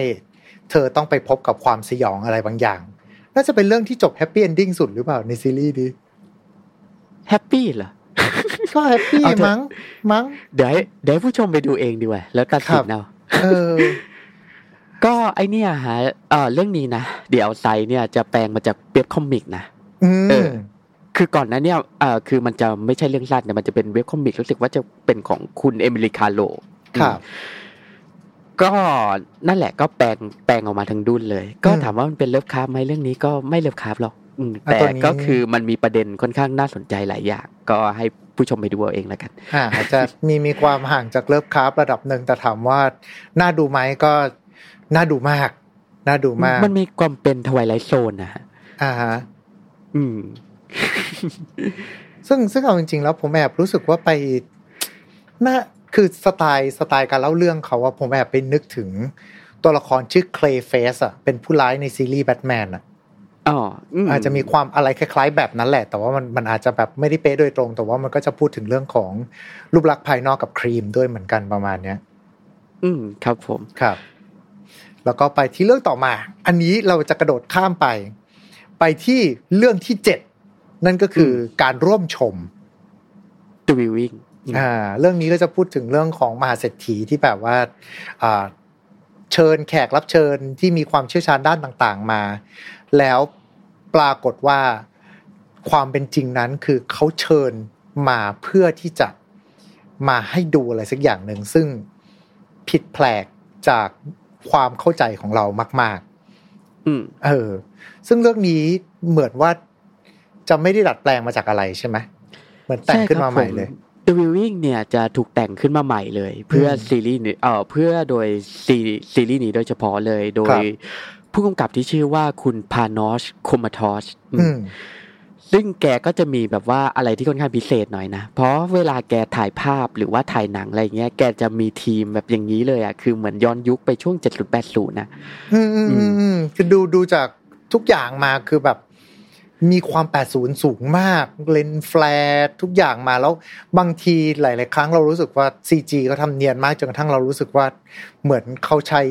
Speaker 4: เธอต้องไปพบกับความสยองอะไรบางอย่าง น่าจะเป็นเรื่องที่จบ happy ending สุดหรือเปล่าในซีรีส์นี้
Speaker 3: happy เหรอ
Speaker 4: ก็ happy
Speaker 3: เอาเถอะ
Speaker 4: มั้งมั้ง
Speaker 3: เดี๋ยวให้เดี๋ยวให้ผู้ชมไปดูเองดีกว่าแล้วตัดสินเอา
Speaker 4: เออ
Speaker 3: ก็ไอเนี่ยฮะเออเรื่องนี้นะ The Outside เนี่ยจะแปลงมาจาก webcomic นะ
Speaker 1: อืม
Speaker 3: เออ คือก่อนนั้นเนี่ยเออคือมันจะไม่ใช่เรื่องสั้นแต่มันจะเป็น webcomic รู้สึกว่าจะเป็นของคุณ Emily Carroll ค
Speaker 1: รับ
Speaker 3: ก็นั่นแหละก็แปลงแปลงออกมาทั้งดุ้นเลย ก็ถามว่ามันเป็น Lovecraft ไหมเรื่องนี้ก็ไม่ Lovecraft หรอกอืม
Speaker 1: อะ
Speaker 3: แต่
Speaker 1: ตัวนี้
Speaker 3: ก็คือมันมีประเด็นค่อนข้างน่าสนใจหลายอย่าง ก็ให้ผู้ชมไปดูเอาเองแล้วกัน
Speaker 1: อ่าอาจจะมีมีความห่างจาก Lovecraft ระดับหนึ่งแต่ถามว่าน่าดูไหมก็น่าดูมาก น่าดูมาก
Speaker 3: มันมีความเป็น Twilight Zone นะฮะ
Speaker 1: อ่าฮะ
Speaker 3: อืม
Speaker 1: ซึ่งซึ่งเอาจริงๆแล้วผมแอบรู้สึกว่าไปน่าคือสไตล์สไตล์การเล่าเรื่องเขาว่าผมแอบไปนึกถึงตัวละครชื่อเคลย์เฟสอะเป็นผู้ร้ายในซีรีส์แบทแมนอะ
Speaker 3: อ๋อม
Speaker 1: อาจจะมีความอะไรคล้าย ๆ แบบนั้นแหละ แต่ว่ามันมันอาจจะแบบไม่ได้เป๊ะโดยตรง แต่ว่ามันก็จะพูดถึงเรื่องของรูปลักษณ์ภายนอกกับครีมด้วยเหมือนกันประมาณเนี้ย
Speaker 3: อืมครับผม
Speaker 1: ครับ แล้วก็ไปที่เรื่องต่อมา อันนี้เราจะกระโดดข้ามไป ไปที่เรื่องที่เจ็ดนั่นก็คือการร่วมชม
Speaker 3: The Viewing
Speaker 1: อ่า เรื่องนี้ก็จะพูดถึงเรื่องของมหาเศรษฐีที่แบบว่าอ่าเชิญแขกรับเชิญที่มีความเชี่ยวชาญด้านต่างๆมา แล้ว ปรากฏว่าความเป็นจริงนั้นคือเขาเชิญมาเพื่อที่จะมาให้ดูอะไรสักอย่างหนึ่งซึ่งผิดแปลกจากความเข้าใจของเรามาก
Speaker 3: อืม
Speaker 1: ๆเออ ซึ่งเรื่องนี้เหมือนว่าจะไม่ได้ดัดแปลงมาจากอะไรใช่ไหมเหมือนแต่งขึ้นมาใหม่เลย
Speaker 3: The Viewing เนี่ยจะถูกแต่งขึ้นมาใหม่เลย เพื่ออ
Speaker 1: ม
Speaker 3: ซีรีส์นี้เอ่อเพื่อโดยซีซีรีส์นี้โดยเฉพาะเลยโด
Speaker 1: ครั
Speaker 3: ย
Speaker 1: บ
Speaker 3: ผู้กำกับที่ชื่อว่าคุณพานอชโคมาทอช
Speaker 1: อืม
Speaker 3: ซึ่งแกก็จะมีแบบว่าอะไรที่ค่อนข้างพิเศษหน่อยนะ เพราะเวลาแกถ่ายภาพหรือว่าถ่ายหนังอะไรเงี้ย แกจะมีทีมแบบอย่างนี้เลยอะ คือเหมือนย้อนยุคไปช่วง70-80นะ
Speaker 1: อืมอืมอืมอืมคือดูดูจากทุกอย่างมาคือแบบ มีความ80สูงมาก lens flare ทุกอย่างมาแล้วบางทีหลาย ๆ ครั้งเรารู้สึกว่า CG ก็ทำเนียนมากจนกระทั่งเรารู้สึกว่าเหมือนเขาใช้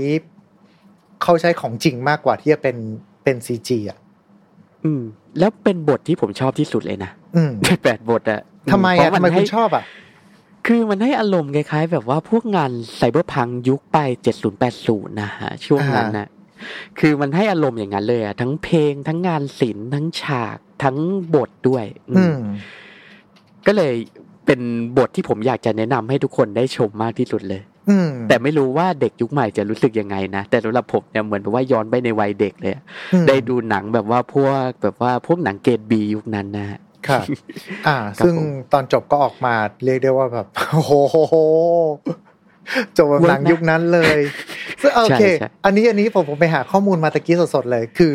Speaker 1: เขาใช้ของจริงมากกว่าที่จะเป็นเป็น CG อะ
Speaker 3: อืม แล้วเป็นบทที่ผมชอบที่สุดเลยนะ
Speaker 1: อืม
Speaker 3: แปดบทอะ
Speaker 1: ทำไม
Speaker 3: เพ
Speaker 1: อะ
Speaker 3: ราะ
Speaker 1: ทำไม
Speaker 3: น
Speaker 1: คุ
Speaker 3: ให้
Speaker 1: ณชอบอะ
Speaker 3: คือมันให้อารมณ์คล้ายๆ แบบว่าพวกงานไซเบอร์พังยุคไป70-80นะฮะช่วงนั้นนะคือมันให้อารมณ์อย่างนั้นเลยอะทั้งเพลงทั้งงานศิลป์ทั้งฉากทั้งบทด้วย อืม
Speaker 1: อืม
Speaker 3: ก็เลยเป็นบทที่ผมอยากจะแนะนำให้ทุกคนได้ชมมากที่สุดเลย
Speaker 1: อืม
Speaker 3: แต่ไม่รู้ว่าเด็กยุคใหม่จะรู้สึกยังไงนะ แต่สำหรับผมเนี่ยเหมือนแบบว่าย้อนไปในวัยเด็กเลยอะ
Speaker 1: อืม
Speaker 3: ได้ดูหนังแบบว่าพวกแบบว่าพวกหนังเกรดบียุคนั้นนะฮะ
Speaker 1: ครับอ่า
Speaker 3: ครับ
Speaker 1: ซึ่ง
Speaker 3: ผม
Speaker 1: ตอนจบก็ออกมาเรียกได้ว่าแบบโอ้โหจบแบบหนังยุคนั้นเลย ซึ่งโอเค
Speaker 3: ใช่ใช่
Speaker 1: อันนี้อันนี้ผมผมไปหาข้อมูลมาตะกี้สดๆเลย คือ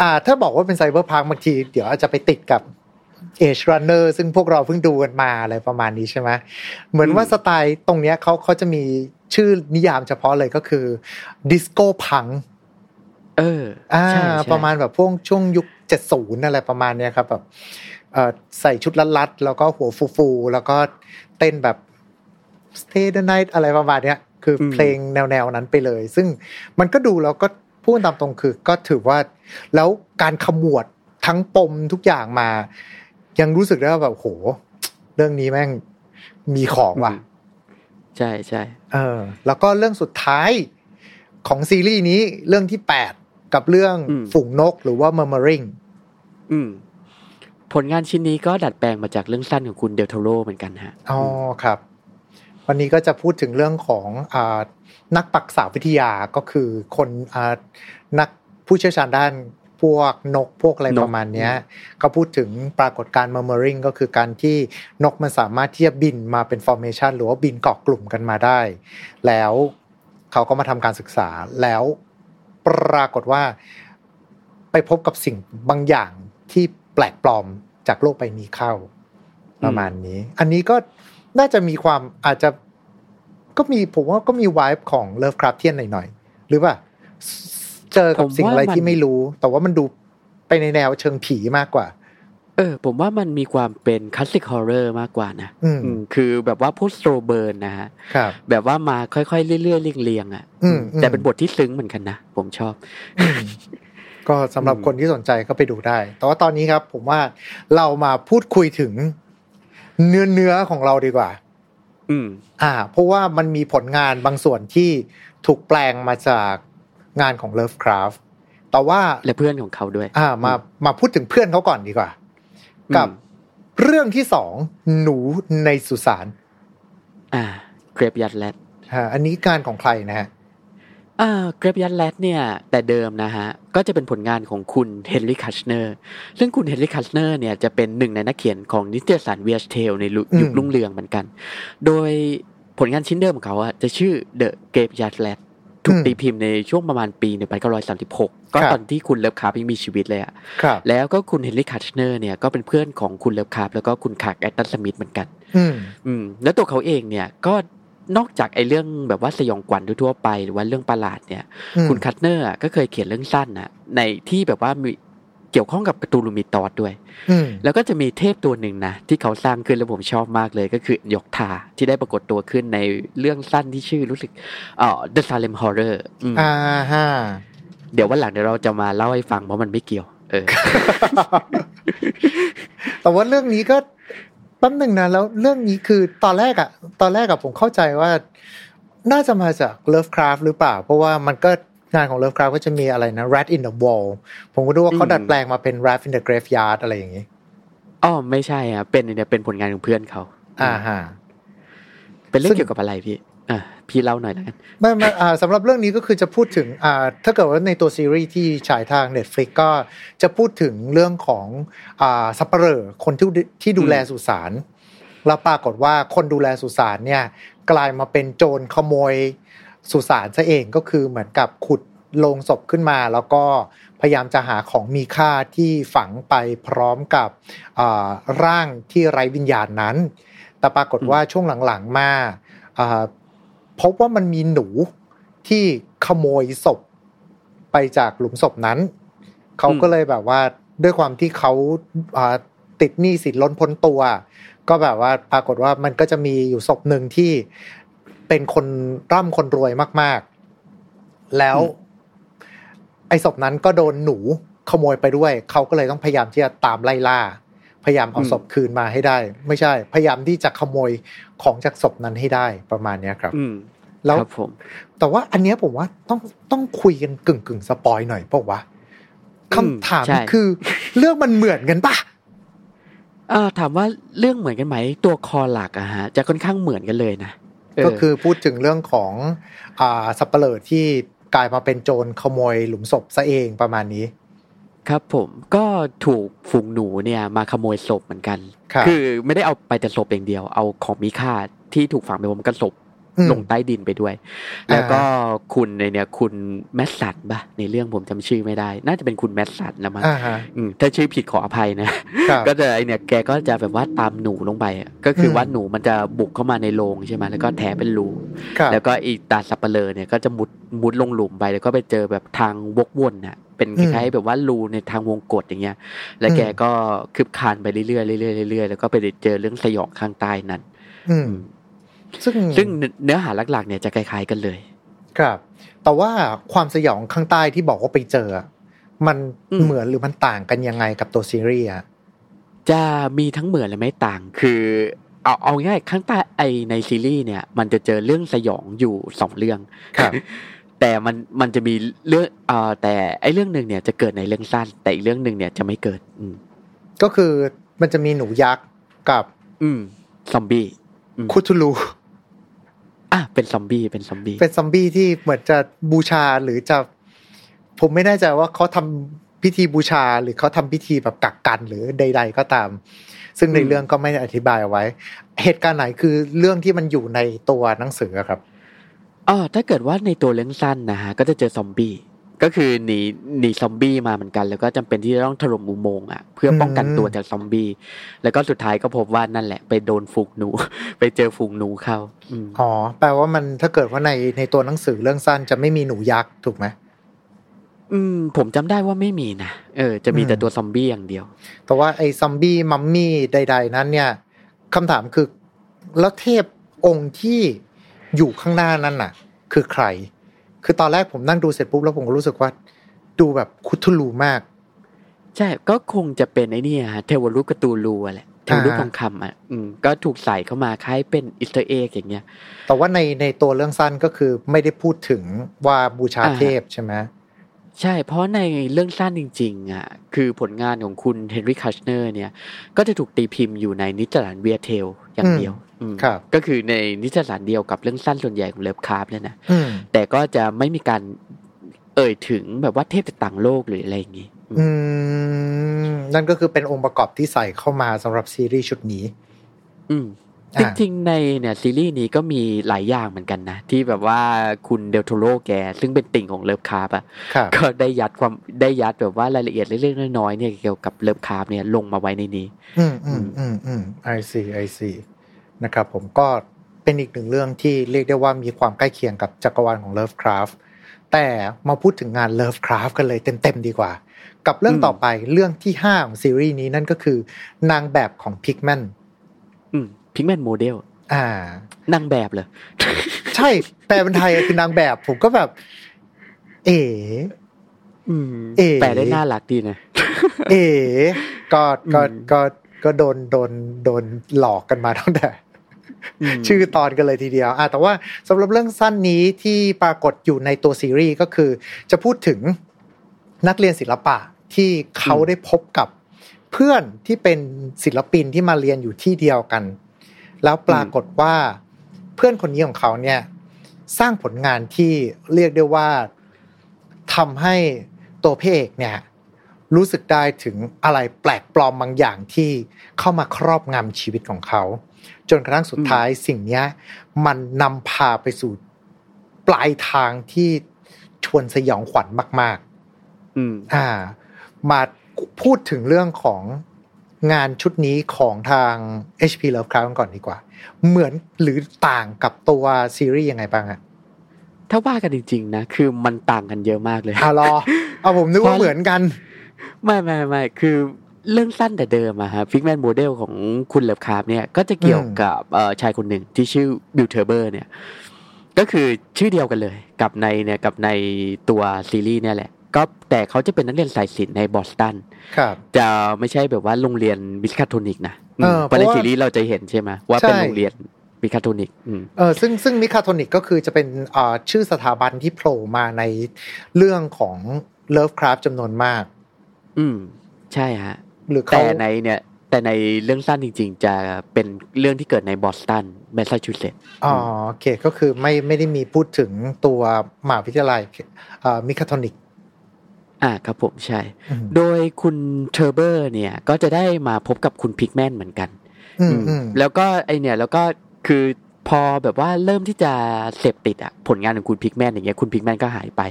Speaker 1: อ่า ถ้าบอกว่าเป็นไซเบอร์พังบางที เดี๋ยวอาจจะไปติดกับ เอชรันเนอร์ซึ่งพวกเราเพิ่งดูกันมาอะไรประมาณนี้ใช่ไหมเหมือนว่าสไตล์ตรงเนี้ยเขาเขาจะมีชื่อนิยามเฉพาะเลยก็คือดิสโก้พัง
Speaker 3: เออ
Speaker 1: อ่า
Speaker 3: ใช่ใช่
Speaker 1: ประมาณแบบพวกช่วงยุคเจ็ดศูนย์อะไรประมาณเนี้ยครับแบบเอ่อใส่ชุดลัดๆแล้วก็หัวฟูๆแล้วก็เต้นแบบ Stay the night อะไรประมาณเนี้ยคืออ
Speaker 3: ม
Speaker 1: เพลงแนวๆนั้นไปเลย ซึ่งมันก็ดูแล้วก็พูดตามตรงคือก็ถือว่า แล้วการขมวดทั้งปมทุกอย่างมา ยังรู้สึกได้ว่าแบบโห เรื่องนี้แม่งมีของว่ะ
Speaker 3: ใช่ใช่
Speaker 1: เออ แล้วก็เรื่องสุดท้ายของซีรีส์นี้เรื่องที่8กับเรื่องฝูงนกหรือว่า murmuring
Speaker 3: อืม ผลงานชิ้นนี้ก็ดัดแปลงมาจากเรื่องสั้นของคุณเดลโทโรเหมือนกันฮะ
Speaker 1: อ๋อครับ วันนี้ก็จะพูดถึงเรื่องของอานักปักษาวิทยาก็คือคนอ่านักผู้เชี่ยวชาญด้าน พวกนกพวกอะไร
Speaker 3: นก
Speaker 1: ประมาณเนี้ยก็พูดถึงปรากฏการณ์ murmuring ก็คือการที่นกมันสามารถที่จะบินมาเป็น formation หรือว่าบินเกาะกลุ่มกันมาได้ แล้วเขาก็มาทำการศึกษาแล้วปรากฏว่าไปพบกับสิ่งบางอย่างที่แปลกปลอมจากโลกใบนี้เข้า ประมาณนี้ อันนี้ก็น่าจะมีความอาจจะก็มีผมว่าก็มีวายของเลิฟคราฟเทียนหน่อยๆหรือว่า เจอกับสิ่งอะไรที่ไม่รู้ แต่ว่ามันดูไปในแนวเชิงผีมากกว่า
Speaker 3: เออ ผมว่ามันมีความเป็น classic horror มากกว่านะ
Speaker 1: อืม
Speaker 3: อืมคือแบบว่าพวก slow burn นะฮะ
Speaker 1: ครับ
Speaker 3: แบบว่ามาค่อยๆเรื่อยๆเรียงๆอะ
Speaker 1: อืมอืม
Speaker 3: แต่เป็นบทที่ซึ้งเหมือนกันนะผมชอบ
Speaker 1: อืมก็สำหรับ
Speaker 3: อืม
Speaker 1: คนที่สนใจก็ไปดูได้ แต่ว่าตอนนี้ครับ ผมว่าเรามาพูดคุยถึงเนื้อเนื้อของเราดีกว่า
Speaker 3: อืม
Speaker 1: อ่า เพราะว่ามันมีผลงานบางส่วนที่ถูกแปลงมาจาก งานของ Lovecraft แต่ว่า
Speaker 3: และเพื่อนของเขาด้วย
Speaker 1: อ่ามามาพูดถึงเพื่อนเขาก่อนดีกว่า กับเรื่องที่สองหนูในสุสาน
Speaker 3: อ่า Graveyard Rats
Speaker 1: อ่าอันนี้การของใครนะฮะ
Speaker 3: อ่า Graveyard Rats เนี่ย แต่เดิมนะฮะ ก็จะเป็นผลงานของคุณ Henry Kuttner ซึ่งคุณ Henry Kuttner เนี่ยจะเป็นหนึ่งในนักเขียนของนิตยสาร Weird Tales ในยุครุ่งเรืองเหมือนกัน โดยผลงานชิ้นเดิมของเขาอะจะชื่อ The Graveyard Rats ถูกตีพิมพ์ในช่วงประมาณปี 1936 ก็ตอนที่คุณเลิฟคราฟยังมีชีวิตเลยอะแล้วก็คุณเฮนรี่คัตเนอร์เนี่ยก็เป็นเพื่อนของคุณเลิฟคราฟแล้วก็คุณคลาร์กแอชตันสมิธเหมือนกันอืมแล้วตัวเขาเองเนี่ยก็นอกจากไอ้เรื่องแบบว่าสยองขวัญทั่วไป หรือว่าเรื่องประหลาดเนี่ย คุณคัตเนอร์ก็เคยเขียนเรื่องสั้นนะในที่แบบว่ามี เกี่ยวข้องกับคธูลู Mythos ด้วยแล้วก็จะมีเทพตัวหนึ่งนะที่เขาสร้างขึ้นแล้วผมชอบมากเลยก็คือยกทาที่ได้ปรากฏตัวขึ้นในเรื่องสั้นที่ชื่อรู้สึกเอ่อ The Salem Horror
Speaker 1: อ่าฮะ
Speaker 3: เดี๋ยววันหลังเดี๋ยวเราจะมาเล่าให้ฟังเพราะมันไม่เกี่ยว เออ
Speaker 1: แต่ว่าเรื่องนี้ก็แป๊บหนึ่งนะแล้วเรื่องนี้คือตอนแรกอะตอนแรกอะผมเข้าใจว่าน่าจะมาจาก Lovecraft หรือเปล่า เพราะว่ามันก็ งานของ Lovecraft ก็จะมีอะไรนะ Rat in the Wall ผมก็ดูว่าเขาดัดแปลงมาเป็น Rat in the Graveyard อะไรอย่างนี้
Speaker 3: อ๋อไม่ใช่อะเป็นเนี่ยเป็นผลงานของเพื่อนเขา
Speaker 1: อ่าฮะ
Speaker 3: เป็นเรื่องเกี่ยวกับอะไรพี่อ่าพี่เล่าหน่อยแล้วกัน
Speaker 1: ไม่ไม่อ่าสำหรับเรื่องนี้ก็คือจะพูดถึงอ่าถ้าเกิดว่าในตัวซีรีส์ที่ฉายทาง Netflix ก็จะพูดถึงเรื่องของอ่าสัปเหร่อคนที่ที่ดูแลสุสานแล้วปรากฏว่าคนดูแลสุสานเนี่ย กลายมาเป็นโจรขโมย สุสานซะเองก็คือเหมือนกับขุดลงศพขึ้นมา แล้วก็พยายามจะหาของมีค่าที่ฝังไปพร้อมกับร่างที่ไร้วิญญาณนั้น แต่ปรากฏว่าช่วงหลังๆมาพบว่ามันมีหนูที่ขโมยศพไปจากหลุมศพนั้น เขาก็เลยแบบว่าด้วยความที่เขาติดหนี้สินล้นพ้นตัว ก็แบบว่าปรากฏว่ามันก็จะมีอยู่ศพหนึ่งที่ เป็นคนร่ำคนรวยมาก ๆ แล้ว ไอ้ศพนั้นก็โดนหนูขโมยไปด้วย เขาก็เลยต้องพยายามที่จะตามไล่ล่า พยายามเอาศพคืนมาให้ได้ ไม่ใช่ พยายามที่จะขโมยของจากศพนั้นให้ได้ประมาณเนี้ยครับ
Speaker 3: แล้ว
Speaker 1: แต่ว่าอันเนี้ยผมว่าต้องต้องคุยกันกึ่งกึ่งสปอยหน่อยเพราะว่าคำถามคือ เรื่องมันเหมือนกันปะ
Speaker 3: อ่าถามว่าเรื่องเหมือนกันไหมตัว core หลักอะฮะจะค่อนข้างเหมือนกันเลยนะ
Speaker 1: ก็คือพูดถึงเรื่องของอ่าสัปเหร่อที่กลายมาเป็นโจรขโมยหลุมศพซะเองประมาณนี้
Speaker 3: ครับผมก็ถูกฝูงหนูเนี่ยมาขโมยศพเหมือนกัน คือไม่ได้เอาไปแต่ศพอย่างเดียว เอาของมีค่าที่ถูกฝังไปปนกับศพ ลงใต้ดินไปด้วย แล้วก็คุณในเนี่ยคุณแมสซันปะในเรื่องผมจำชื่อไม่ได้ น่าจะเป็นคุณแมสซันนะมั้งถ้าชื่อผิดขออภัยนะ ก็จะไอเนี่ยแกก็จะแบบว่าตามหนูลงไป ก็คือว่าหนูมันจะบุกเข้ามาในโรงใช่ไหมแล้วก็แถเป็นรูแล้วก็อีตาสับเปลอเนี่ยก็จะมุดมุดลงหลุมไป แล้วก็ไปเจอแบบทางวกวนน่ะเป็นคล้ายๆแบบว่ารูในทางวงกฏอย่างเงี้ย แล้วแกก็คืบคานไปเรื่อยๆเรื่อยๆเรื่อยๆแล้วก็ไปเจอเรื่องสยองข้างใต้นั้น
Speaker 1: อื
Speaker 3: ซึ่งซึ่งเนื้อหาหลักๆเนี่ยจะคล้ายๆกันเลย
Speaker 1: ครับ แต่ว่าความสยองข้างใต้ที่บอกว่าไปเจอ มันเหมือนหรือมันต่างกันยังไงกับตัวซีรีส์อะ
Speaker 3: จะมีทั้งเหมือนและไม่ต่าง คือเอาเอาง่ายข้างใต้ไอในซีรีส์เนี่ย มันจะเจอเรื่องสยองอยู่สองเรื่อง
Speaker 1: ครับ
Speaker 3: แต่มันมันจะมีเรื่องเอ่อแต่ไอเรื่องหนึ่งเนี่ยจะเกิดในเรื่องสั้น แต่อีกเรื่องหนึ่งเนี่ยจะไม่เกิด อื
Speaker 1: ก็คือมันจะมีหนูยักษ์กับ
Speaker 3: อืมซอมบี้
Speaker 1: คุทูลู
Speaker 3: อะเป็นซอมบี้เป็นซอมบี้
Speaker 1: เป็นซอมบี้ที่เหมือนจะบูชาหรือจะ ผมไม่แน่ใจว่าเขาทำพิธีบูชาหรือเขาทำพิธีแบบกักกันหรือใด ๆ ก็ตาม ซึ่งในเรื่องก็ไม่ได้อธิบายเอาไว้ เหตุการณ์ไหนคือเรื่องที่มันอยู่ในตัวหนังสือครับ
Speaker 3: อ๋อถ้าเกิดว่าในตัวเรื่องสั้นนะฮะก็จะเจอซอมบี้ ก็คือหนีหนีซอมบี้มาเหมือนกัน แล้วก็จำเป็นที่จะต้องถล่มอุโมงค์อะเพื่อป้องกันตัวจากซอมบี้แล้วก็สุดท้ายก็พบว่านั่นแหละ ไปโดนฝูงหนู ไปเจอฝูงหนูเข้า
Speaker 1: อ๋อแปลว่ามันถ้าเกิดว่าในในตัวหนังสือเรื่องสั้นจะไม่มีหนูยักษ์ถูกไหม
Speaker 3: อืม ผมจำได้ว่าไม่มีนะเออ จะมีแต่ตัวซอมบี้อย่างเดียว
Speaker 1: แต่ว่าไอ้ซอมบี้มัมมี่ใด ๆ นั้น เนี่ยคำถามคือแล้วเทพองค์ที่อยู่ข้างหน้านั้นน่ะ คือใคร คือตอนแรกผมนั่งดูเสร็จปุ๊บแล้วผมก็รู้สึกว่า ดูแบบคุทุลูมาก
Speaker 3: ใช่ก็คงจะเป็นไอ้นี่ฮะเทวรูปคธูลูแหละเทวรูปทองคำอะอืมก็ถูกใส่เข้ามาคล้ายเป็น Easter egg อย่างเงี้ย
Speaker 1: แต่ว่าในในตัวเรื่องสั้นก็คือไม่ได้พูดถึงว่าบูชาเทพใช่ไหม
Speaker 3: ใช่ เพราะในเรื่องสั้นจริง ๆ อะ คือผลงานของคุณเฮนรี่คัตเนอร์เนี่ย ก็จะถูกตีพิมพ์อยู่ในนิตยสาร Weird Tales อย่างเดียว
Speaker 1: ครับ
Speaker 3: ก็คือในนิตยสารเดียวกับเรื่องสั้นส่วนใหญ่ของเลิฟคราฟเนี่ยนะแต่ก็จะไม่มีการเอ่ยถึงแบบว่าเทพจากต่างโลกหรืออะไรอย่างงี้
Speaker 1: อืมนั่นก็คือเป็นองค์ประกอบที่ใส่เข้ามาสำหรับซีรีส์ชุดนี้
Speaker 3: อืมจริงๆในเนี่ยซีรีส์นี้ก็มีหลายอย่างเหมือนกันนะ ที่แบบว่าคุณเดลโทโรแก ซึ่งเป็นติ่งของเลิฟคราฟอะก็ได้ยัดความได้ยัดแบบว่ารายละเอียดเล็กๆน้อยๆเนี่ยเกี่ยวกับเลิฟคราฟเนี่ยลงมาไว้ในนี้
Speaker 1: อืมอืมอืมอืม I see I see นะครับผมก็เป็นอีกหนึ่งเรื่องที่เรียกได้ว่ามีความใกล้เคียงกับจักรวาลของเลิฟคราฟแต่มาพูดถึงงานเลิฟคราฟกันเลยเต็มๆดีกว่า กับเรื่องต่อไปเรื่องที่ห้าของซีรีส์นี้นั่นก็คือนางแบบของพิกแมน
Speaker 3: อืม Pickman Model
Speaker 1: อ่า
Speaker 3: นางแบบเลย
Speaker 1: ใช่แปลเป็นไทยคือนางแบบ ผมก็แบบ เอ๋
Speaker 3: เอ๋แปลได้น่ารักดีนะ
Speaker 1: เอ๋ก็ก็ก็ก็โดนโดนโดนหลอกกันมาตั้งแต่ ชื่อตอนกันเลยทีเดียวอแต่ว่าสำหรับเรื่องสั้นนี้ที่ปรากฏอยู่ในตัวซีรีส์ก็คือ จะพูดถึงนักเรียนศิลปะที่เขาได้พบกับเพื่อนที่เป็นศิลปินที่มาเรียนอยู่ที่เดียวกัน แล้วปรากฏว่าเพื่อนคนนี้ของเขาเนี่ยสร้างผลงานที่เรียกได้ว่าทำให้ตัวพระเอกเนี่ย รู้สึกได้ถึงอะไรแปลกปลอมบางอย่างที่เข้ามาครอบงำชีวิตของเขา จนกระทั่งสุดท้ายสิ่งนี้มันนำพาไปสู่ปลายทางที่ชวนสยองขวัญมาก
Speaker 3: ๆ อืม
Speaker 1: อ่า มาพูดถึงเรื่องของงานชุดนี้ของทาง HP Lovecraft ก่อนดีกว่า เหมือนหรือต่างกับตัวซีรีส์ยังไงบ้างอะ
Speaker 3: ถ้าว่ากันจริง ๆ นะ คือมันต่างกันเยอะมากเลย
Speaker 1: อะรอเอาผมนึกว่าเหมือนกัน
Speaker 3: ไม่ไม่ไม่คือเรื่องสั้นแต่เดิมอะฮะ Pickman Model ของคุณเลิฟคราฟเนี่ยก็จะเกี่ยวกับชายคนหนึ่งที่ชื่อวิลเทอร์เบอร์เนี่ยก็คือชื่อเดียวกันเลยกับในเนี่ยกับในตัวซีรีส์เนี่ยแหละ ก็แต่เขาจะเป็นนักเรียนสายศิลป์ในบอสตันจะไม่ใช่แบบว่าโรงเรียนมิสคาโทนิกนะเพราะในซีรีส์เราจะเห็นใช่ไหมว่าเป็นโรงเรียนมิคาโทนิก
Speaker 1: เออซึ่งซึ่งมิคาโทนิกก็คือจะเป็นอ่าชื่อสถาบันที่โผล่มาในเรื่องของเลิฟคราฟจำนวนมาก
Speaker 3: อืม ใช่ฮะหรือแต่ในเนี่ย แต่ในเรื่องสั้นจริง ๆ จะเป็นเรื่องที่เกิดในบอสตันแมสซาชูเซตส์
Speaker 1: อ๋อโอเคก็คือไม่ไม่ได้มีพูดถึงตัวมหาวิทยาลัยมิคาโทนิก
Speaker 3: อ่าครับผมใช่ โดยคุณเทอร์เบอร์เนี่ย ก็จะได้มาพบกับคุณพิกแมนเหมือนกันแล้วก็ไอเนี่ยแล้วก็คือ พอแบบว่าเริ่มที่จะเสพติดอะผลงานของคุณพิกแมนอย่างเงี้ยคุณพิกแมนก็หายไป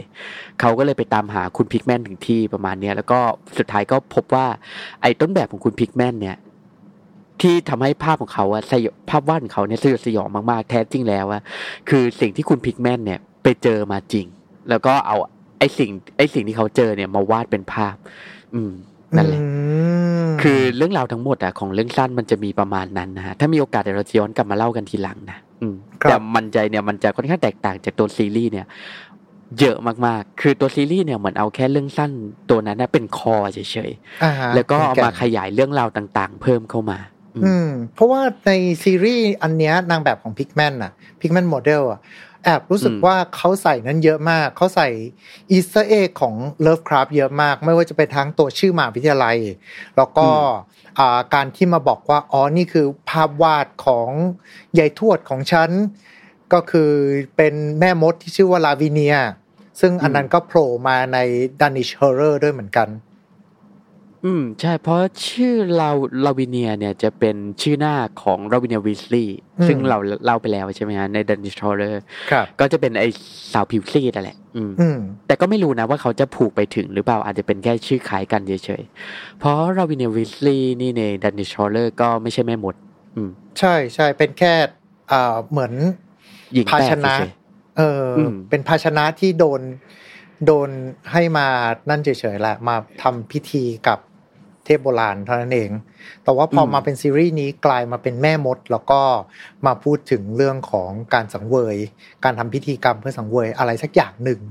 Speaker 3: เขาก็เลยไปตามหาคุณพิกแมนถึงที่ประมาณเนี้ยแล้วก็สุดท้ายก็พบว่า ไอ้ต้นแบบของคุณพิกแมนเนี่ยที่ทำให้ภาพของเขาอะสยภาพวาดของเขาเนี่ยสยดสยองมากๆ แท้จริงแล้วอะคือสิ่งที่คุณพิกแมนเนี่ยไปเจอมาจริง แล้วก็เอาไอ้สิ่ง ไอ้สิ่งที่เขาเจอเนี่ยมาวาดเป็นภาพ อืมนั่นแหละ คือเรื่องราวทั้งหมดอะของเรื่องสั้นมันจะมีประมาณนั้นนะฮะถ้ามีโอกาสเดี๋ยวเราจะย้อนกลับมาเล่ากันทีหลังนะอืมแต่มันใจเนี่ยมันจะค่อนข้างแตกต่างจากตัวซีรีส์เนี่ย เยอะมากๆ คือตัวซีรีส์เนี่ยเหมือนเอาแค่เรื่องสั้นตัวนั้นเป็น core เฉยๆแล้วก็เอามาขยายเรื่องราวต่าง ๆ เพิ่มเข้ามา
Speaker 1: อืม เพราะว่าในซีรีส์อันเนี้ยนางแบบของพิกแมนอะ Pickman Model อะ แอบรู้สึกว่าเขาใส่นั้นเยอะมาก เขาใส่Easter egg ของเลิฟคราฟเยอะมาก ไม่ว่าจะเป็นทั้งตัวชื่อมหาวิทยาลัย แล้วก็การที่มาบอกว่า อ๋อ นี่คือภาพวาดของยายทวดของฉัน ก็คือเป็นแม่มดที่ชื่อว่าลาวิเนีย ซึ่งอันนั้นก็โผล่มาใน Dunwich Horror ด้วยเหมือนกัน
Speaker 3: อืม ใช่เพราะชื่อเราลาวิเนียเนี่ยจะเป็นชื่อหน้าของลาวิเนียเวทลีย์ซึ่งเราเล่าไปแล้วใช่ไหมฮะใน Dunwich Horrorก็จะเป็นไอสาวผิวซีดนั่นแหละ อืม แต่ก็ไม่รู้นะว่าเขาจะผูกไปถึงหรือเปล่าอาจจะเป็นแค่ชื่อคล้ายกันเฉยๆเพราะลาวิเนียเวทลีย์นี่ใน Dunwich Horror ก็ไม่ใช่แม่มด อืม
Speaker 1: ใช่ใช่เป็นแค่อ่าเหมือนภาชนะ เออเป็นภาชนะที่โดนโดนให้มานั่นเฉยๆแหละมาทำพิธีกับ เทพโบราณเท่านั้นเอง แต่ว่าพอมาเป็นซีรีส์นี้กลายมาเป็นแม่มด แล้วก็มาพูดถึงเรื่องของการสังเวย การทำพิธีกรรมเพื่อสังเวยอะไรสักอย่างหนึ่ง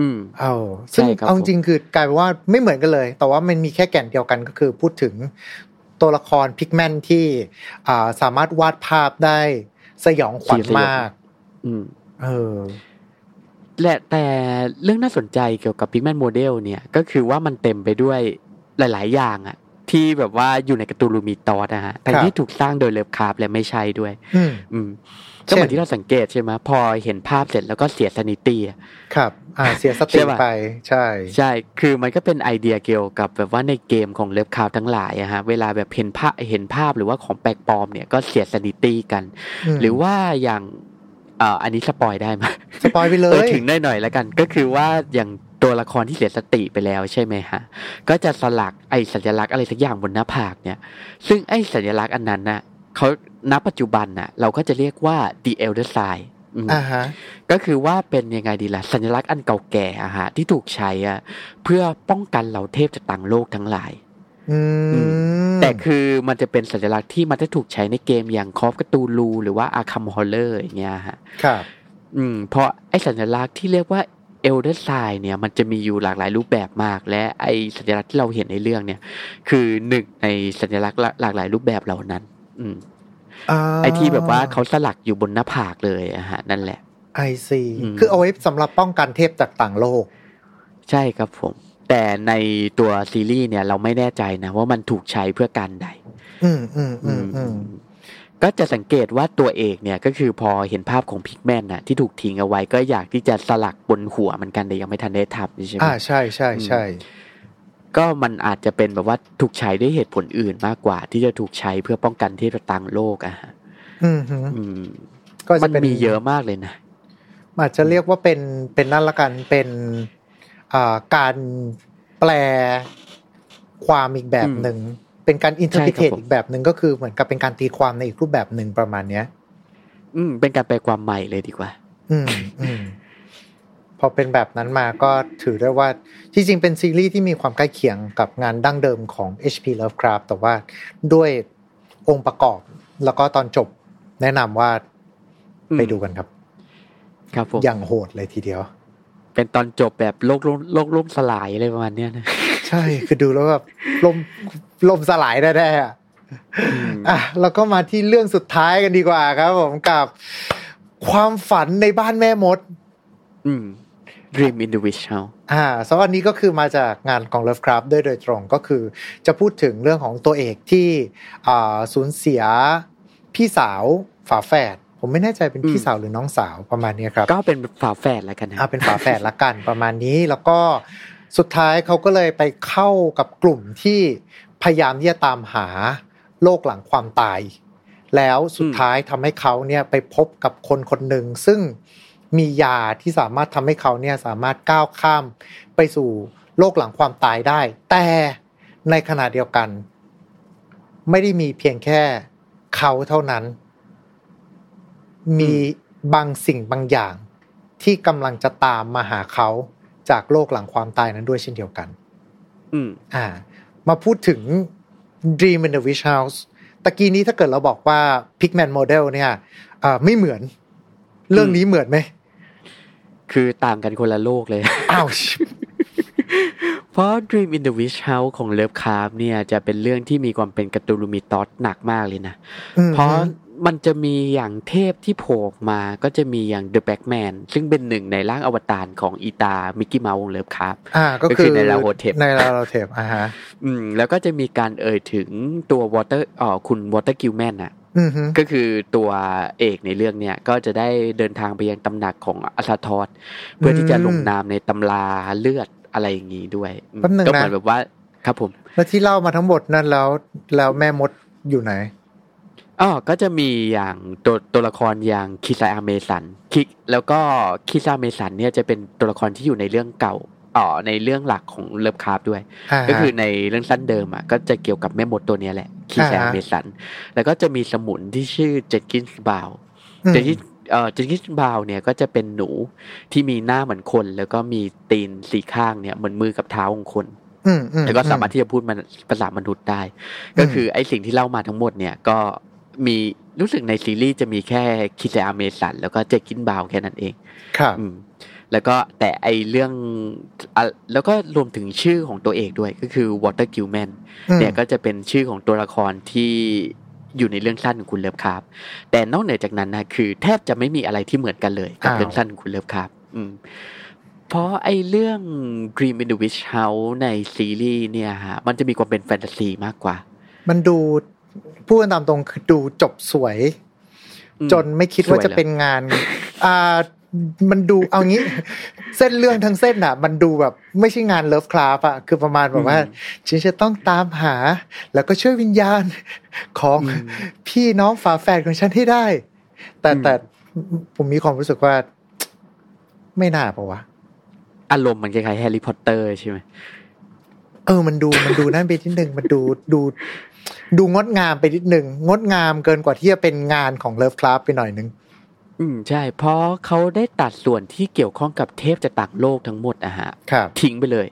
Speaker 3: อืม
Speaker 1: เอาซึ่งเอาจริงคือกลายเป็นว่าไม่เหมือนกันเลย แต่ว่ามันมีแค่แก่นเดียวกันก็คือพูดถึงตัวละครพิกแมนที่สามารถวาดภาพได้สยองขวัญมาก
Speaker 3: อืม
Speaker 1: เออ
Speaker 3: และแต่เรื่องน่าสนใจเกี่ยวกับ Pickman Modelเนี่ย ก็คือว่ามันเต็มไปด้วย หลาย ๆ อย่างอะที่แบบว่าอยู่ใน Cthulhu Mythos นะฮะแต่ที่ถูกสร้างโดย Lovecraft และไม่ใช่ด้วย อืมก็เหมือนที่เราสังเกตใช่ไหมพอเห็นภาพเสร็จแล้วก็เสีย sanity
Speaker 1: ครับ อ่าเสียสติไป ใช่
Speaker 3: ใช่ คือมันก็เป็นไอเดียเกี่ยวกับแบบว่าในเกมของ Lovecraft ทั้งหลายอะฮะ เวลาแบบเห็นภาพเห็นภาพหรือว่าของแปลกปลอมเนี่ยก็เสีย sanity กัน หรือว่าอย่างอ่าอันนี้ spoil ได้ไหม
Speaker 1: spoil ไปเลย
Speaker 3: ถึงได้หน่อยแล้วกัน ก็คือว่าอย่าง ตัวละครที่เสียสติไปแล้วใช่ไหมฮะ ก็จะสลักไอ้สัญลักษณ์อะไรสักอย่างบนหน้าผากเนี่ย ซึ่งไอ้สัญลักษณ์อันนั้นน่ะเขาณปัจจุบันน่ะ เราก็จะเรียกว่า the elder sign
Speaker 1: อ่าฮะ
Speaker 3: ก็คือว่าเป็นยังไงดีล่ะ สัญลักษณ์อันเก่าแก่อะฮะ ที่ถูกใช้อะเพื่อป้องกันเหล่าเทพจากต่างโลกทั้งหลายแต่คือมันจะเป็นสัญลักษณ์ที่มันจะถูกใช้ในเกมอย่าง Call of Cthulhu หรือว่า Arkham Horror อย่างเงี้ยฮะ
Speaker 1: ครับ
Speaker 3: อืมเพราะไอ้สัญลักษณ์ที่เรียกว่า เอลเดอร์ไซเนี่ยมันจะมีอยู่หลากหลายรูปแบบมาก และไอสัญลักษณ์ที่เราเห็นในเรื่องเนี่ย คือหนึ่งในสัญลักษณ์หลากหลายรูปแบบเหล่านั้น อืมไอที่แบบว่าเขาสลักอยู่บนหน้าผากเลยอะฮะ นั่นแหละ
Speaker 1: ไอซีคือเอาไว้สำหรับป้องกันเทพจากต่างโลก
Speaker 3: ใช่ครับผม แต่ในตัวซีรีส์เนี่ย เราไม่แน่ใจนะ ว่ามันถูกใช้เพื่อการใด
Speaker 1: อืมอืมอืมอืม
Speaker 3: ก็จะสังเกตว่าตัวเอกเนี่ยก็คือพอเห็นภาพของพิกแมนน่ะที่ถูกทิ้งเอาไว้ก็อยากที่จะสลักบนหัวมันกันแต่ยังไม่ทันได้ทำใช่ไหม
Speaker 1: อ่าใช่ใช่ใช่
Speaker 3: ก็มันอาจจะเป็นแบบว่าถูกใช้ด้วยเหตุผลอื่นมากกว่า ที่จะถูกใช้เพื่อป้องกันเทพต่างโลกอะฮะ
Speaker 1: อืม
Speaker 3: ก็จะมีเยอะมากเลยนะ
Speaker 1: อาจจะเรียกว่าเป็นเป็นนั่นละกันเป็นอ่าการแปลความอีกแบบหนึ่ง เป็นการ interpret อีกแบบหนึ่งก็คือเหมือนกับเป็นการตีความในอีกรูปแบบหนึ่งประมาณเนี้ย
Speaker 3: อืม เป็นการแปลความใหม่เลยดีกว่า
Speaker 1: อืมอืมพอเป็นแบบนั้นมาก็ถือได้ว่าที่จริงเป็นซีรีส์ที่มีความใกล้เคียงกับงานดั้งเดิมของ HP Lovecraft แต่ว่าด้วยองค์ประกอบ แล้วก็ตอนจบแนะนำว่าไปดูกันครับ
Speaker 3: ครับผม
Speaker 1: อย่างโหดเลยทีเดียว
Speaker 3: เป็นตอนจบแบบโลกโลกล่มสลายอะไรประมาณเนี้ยนะ
Speaker 1: ใช่คือดูแล้วแบบลมลมสลายแน่ๆอะแล้วก็มาที่เรื่องสุดท้ายกันดีกว่าครับ ผมกับความฝันในบ้านแม่มด
Speaker 3: อืม Dream in the Wish House
Speaker 1: อ่าสวัสดีก็คือมาจากงานของ Lovecraft ด้วยโดยตรงก็คือ จะพูดถึงเรื่องของตัวเอกที่อ่าสูญเสียพี่สาวฝาแฝดผมไม่แน่ใจเป็นพี่สาวหรือน้องสาวประมาณนี้ครับ
Speaker 3: ก็เป็นฝาแฝดแล้วกันนะ
Speaker 1: อ่าเป็นฝาแฝดละกันประมาณนี้แล้วก็ สุดท้ายเขาก็เลยไปเข้ากับกลุ่มที่พยายามที่จะตามหาโลกหลังความตาย แล้วสุดท้ายทำให้เขาเนี่ยไปพบกับคนคนหนึ่งซึ่งมียาที่สามารถทำให้เขาเนี่ยสามารถก้าวข้ามไปสู่โลกหลังความตายได้ แต่ในขณะเดียวกัน ไม่ได้มีเพียงแค่เขาเท่านั้น มีบางสิ่งบางอย่างที่กำลังจะตามมาหาเขา จากโลกหลังความตายนั้นด้วยเช่นเดียวกัน
Speaker 3: อืม
Speaker 1: อ่า มาพูดถึง Dream in the Wish House ตะกี้นี้ถ้าเกิดเราบอกว่า Pigman Model เนี่ยอ่าไม่เหมือน เรื่องนี้เหมือนไหม
Speaker 3: คือต่างกันคนละโลกเลย
Speaker 1: อ้าว
Speaker 3: เพราะ Dream in the Witch House ของ Lovecraft เนี่ยจะเป็นเรื่องที่มีความเป็น Cthulhu Mythos หนักมากเลยนะ เพราะ มันจะมีอย่างเทพที่โผล่มาก็จะมีอย่าง The Black Man ซึ่งเป็นหนึ่งในร่างอวตารของอีตา มิกกี้เมาส์วง Lovecraft
Speaker 1: อ่า ก็คือ
Speaker 3: ในลาโฮเทป
Speaker 1: ในลาโฮเทปอ่าฮะ
Speaker 3: อืม แล้วก็จะมีการเอ่ยถึงตัว Walter อ๋อคุณ Walter Gilman อะก็คือตัวเอกในเรื่องเนี้ยก็จะได้เดินทางไปยังตำหนักของ Azathothเพื่อที่จะลงนามในตำราเลือดอะไรอย่างนี้ด้วยก็เหมือนแบบว่าครับผม
Speaker 1: แล้วที่เล่ามาทั้งหมดนั่นแล้วแล้วแม่มดอยู่ไหน
Speaker 3: อ๋อก็จะมีอย่างตัวตัวละครอย่าง Keziah Mason คิแล้วก็ Keziah Mason เนี่ยจะเป็นตัวละครที่อยู่ในเรื่องเก่าอ๋อในเรื่องหลักของ Lovecraft ด้วย ก็คือในเรื่องสั้นเดิมอะก็จะเกี่ยวกับแม่มดตัวนี้แหละ Keziah Mason แล้วก็จะมีสมุนที่ชื่อ Jenkins Brown Jenkin เอ่อ Jenkins Brown เนี่ยก็จะเป็นหนูที่มีหน้าเหมือนคน แล้วก็มีตีนสี่ข้างเนี่ยเหมือนมือกับเท้าของคนแล้วก็สามารถที่จะพูดมันภาษามนุษย์ได้ ก็คือไอ้สิ่งที่เล่ามาทั้งหมดเนี่ยก็ มีรู้สึกในซีรีส์จะมีแค่ Keziah Mason แล้วก็ Jenkin Brown แค่นั้นเอง
Speaker 1: ครับ
Speaker 3: แล้วก็แต่ไอเรื่องแล้วก็รวมถึงชื่อของตัวเอกด้วยก็คือ Walter Gilman เนี่ยก็จะเป็นชื่อของตัวละครที่อยู่ในเรื่องสั้นของคุณ Lovecraft แต่นอกเหนือจากนั้นนะคือ แทบจะไม่มีอะไรที่เหมือนกันเลยกับเรื่องสั้นของคุณ Lovecraft อืมเพราะไอเรื่อง Dream in the Witch House ในซีรีส์เนี่ยฮะมันจะมีความเป็นแฟนตาซีมากกว่า
Speaker 1: มันดู พูดตามตรงคือดูจบสวย จนไม่คิดว่าจะเป็นงาน อ่ามันดูเอางี้ เส้นเรื่องทั้งเส้นอะ มันดูแบบไม่ใช่งาน Lovecraft อะคือประมาณแบบว่าฉันจะต้องตามหา แล้วก็ช่วยวิญญาณของพี่น้องฝาแฝดของฉันให้ได้ แต่แต่ผมมีความรู้สึกว่า ไม่น่าปะวะ
Speaker 3: อารมณ์มันคล้ายๆแฮร์รี่พอตเตอร์ใช่ไหม
Speaker 1: เออ มันดูมันดูนั่นไปนิดหนึ่งมันดูดู ดูงดงามไปนิดหนึ่งงดงามเกินกว่าที่จะเป็นงานของ Lovecraft ไปหน่อยนึง
Speaker 3: อืมใช่ เพราะเขาได้ตัดส่วนที่เกี่ยวข้องกับเทพจากต่างโลกทั้งหมดอะฮะทิ้งไปเลย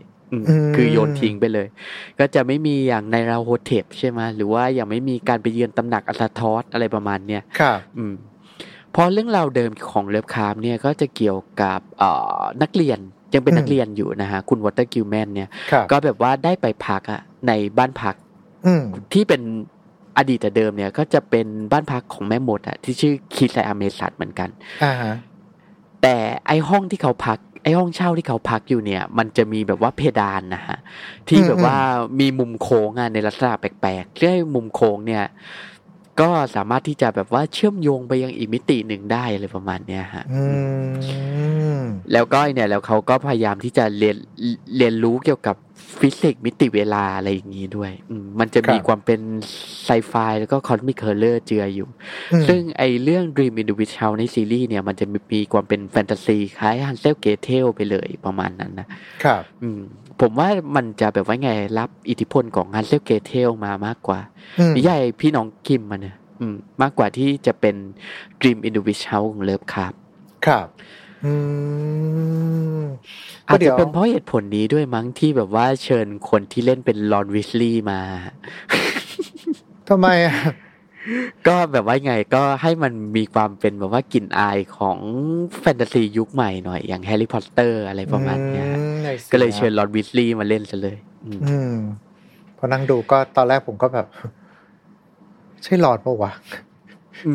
Speaker 3: คือโยนทิ้งไปเลย ก็จะไม่มีอย่าง Nyarlathotep ใช่ไหมหรือว่าอย่างไม่มีการไปเยือนตำหนัก Azathoth อะไรประมาณเนี้ย
Speaker 1: ครับอืม
Speaker 3: เพราะเรื่องราวเดิมของ Lovecraft เนี่ยก็จะเกี่ยวกับเอ่อนักเรียนยังเป็นนักเรียนอยู่นะฮะคุณ Walter Gilman เนี่ย ก็แบบว่าได้ไปพักอะในบ้านพัก ที่เป็นอดีตแต่เดิมเนี่ยก็จะเป็นบ้านพักของแม่มดอะที่ชื่อ Keziah Mason เหมือนกันแต่ไอห้องที่เขาพัก ไอห้องเช่าที่เขาพักอยู่เนี่ย มันจะมีแบบว่าเพดานนะฮะที่แบบว่ามีมุมโค้งอะในลักษณะแปลกๆเรื่อมุมโค้งเนี่ย ก็สามารถที่จะแบบว่าเชื่อมโยงไปยังอีกมิติหนึ่งได้เลยประมาณเนี้ยฮะแล้วก็เนี่ยแล้วเขาก็พยายามที่จะเรียนเรียนรู้เกี่ยวกับ ฟิสิกส์มิติเวลาอะไรอย่างนี้ด้วย มันจะมีความเป็นไซไฟแล้วก็ cosmic horror เจืออยู่ ซึ่งไอเรื่อง Dream in the Witch House ในซีรีส์เนี่ย มันจะมีความเป็นแฟนตาซีคล้าย Hansel Gretel ไปเลยประมาณนั้นนะ
Speaker 1: ครับ
Speaker 3: ผมว่ามันจะแบบว่าไงรับอิทธิพลของ Hansel Gretel มามากกว่านิยายพี่น้องกริมม์เนี่ยมากกว่าที่จะเป็น Dream in the Witch House ของ Lovecraft ครับ อาจจะเป็นเพราะเหตุผลนี้ด้วยมั้งที่แบบว่าเชิญคนที่เล่นเป็นรอนวีสลีย์มา
Speaker 1: ทำไมอะ
Speaker 3: ก็แบบว่าไงก็ให้มันมีความเป็นแบบว่ากลิ่นอายของแฟนตาซียุคใหม่หน่อย อย่างแฮร์รี่พอตเตอร์อะไรประมาณนี้ก็เลยเชิญรอนวีสลีย์มาเล่นซะเลย
Speaker 1: อืมพอนั่งดูก็ตอนแรกผมก็แบบ ใช่รอนปะวะ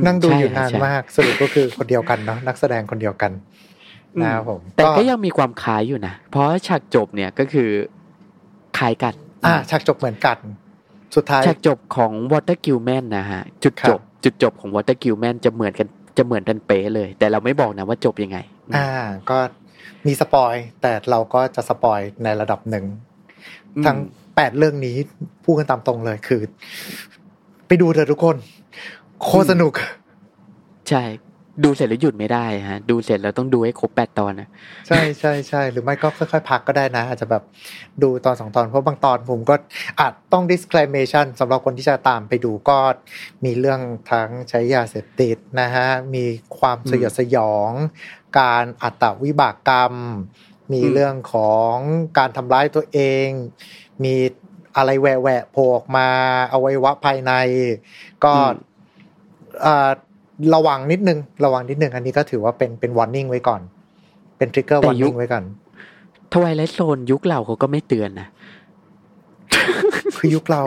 Speaker 1: นั่งดูอยู่นานมากสรุปก็คือคนเดียวกันเนาะนักแสดงคนเดียวกัน นะครับผม
Speaker 3: แต่ก็ยังมีความคล้ายอยู่นะเพราะฉากจบเนี่ยก็คือคล้ายกัน
Speaker 1: อ่าฉากจบเหมือนกัน สุดท้าย
Speaker 3: ฉากจบของ Water Gilman นะฮะจุดจบ จุดจบของ Water Gilman จะเหมือนกันจะเหมือนกันเป๊ะเลย แต่เราไม่บอกนะว่าจบยังไง
Speaker 1: อ่า ก็มีสปอยแต่เราก็จะสปอยในระดับหนึ่งทั้งแปดเรื่องนี้พูดกันตามตรงเลยคือ ไปดูเถอะทุกคน โคสนุก
Speaker 3: ใช่ ดูเสร็จแล้วหยุดไม่ได้ฮะ ดูเสร็จแล้วต้องดูให้ครบแปดตอนนะ
Speaker 1: ใช่ใช่ใช่หรือไม่ก็ค่อยๆพักก็ได้นะ อาจจะแบบดูตอนสองตอน เพราะบางตอนผมก็อาจต้อง disclamation สำหรับคนที่จะตามไปดูก็มีเรื่องทั้งใช้ยาเสพติดนะฮะ มีความสยดสยอง การอัตวิบากกรรม มีเรื่องของการทำร้ายตัวเอง มีอะไรแหวะโผล่ออกมาอวัยวะภายใน ก็อ่า ระวังนิดนึง ระวังนิดนึง อันนี้ก็ถือว่าเป็นเป็น warning ไว้ก่อน เป็นทริกเกอร์วอร์นิ่งไว้ก่อน
Speaker 3: ทวายไลท์โซนยุคเราเขาก็ไม่เตือนนะ
Speaker 1: คือยุคเรา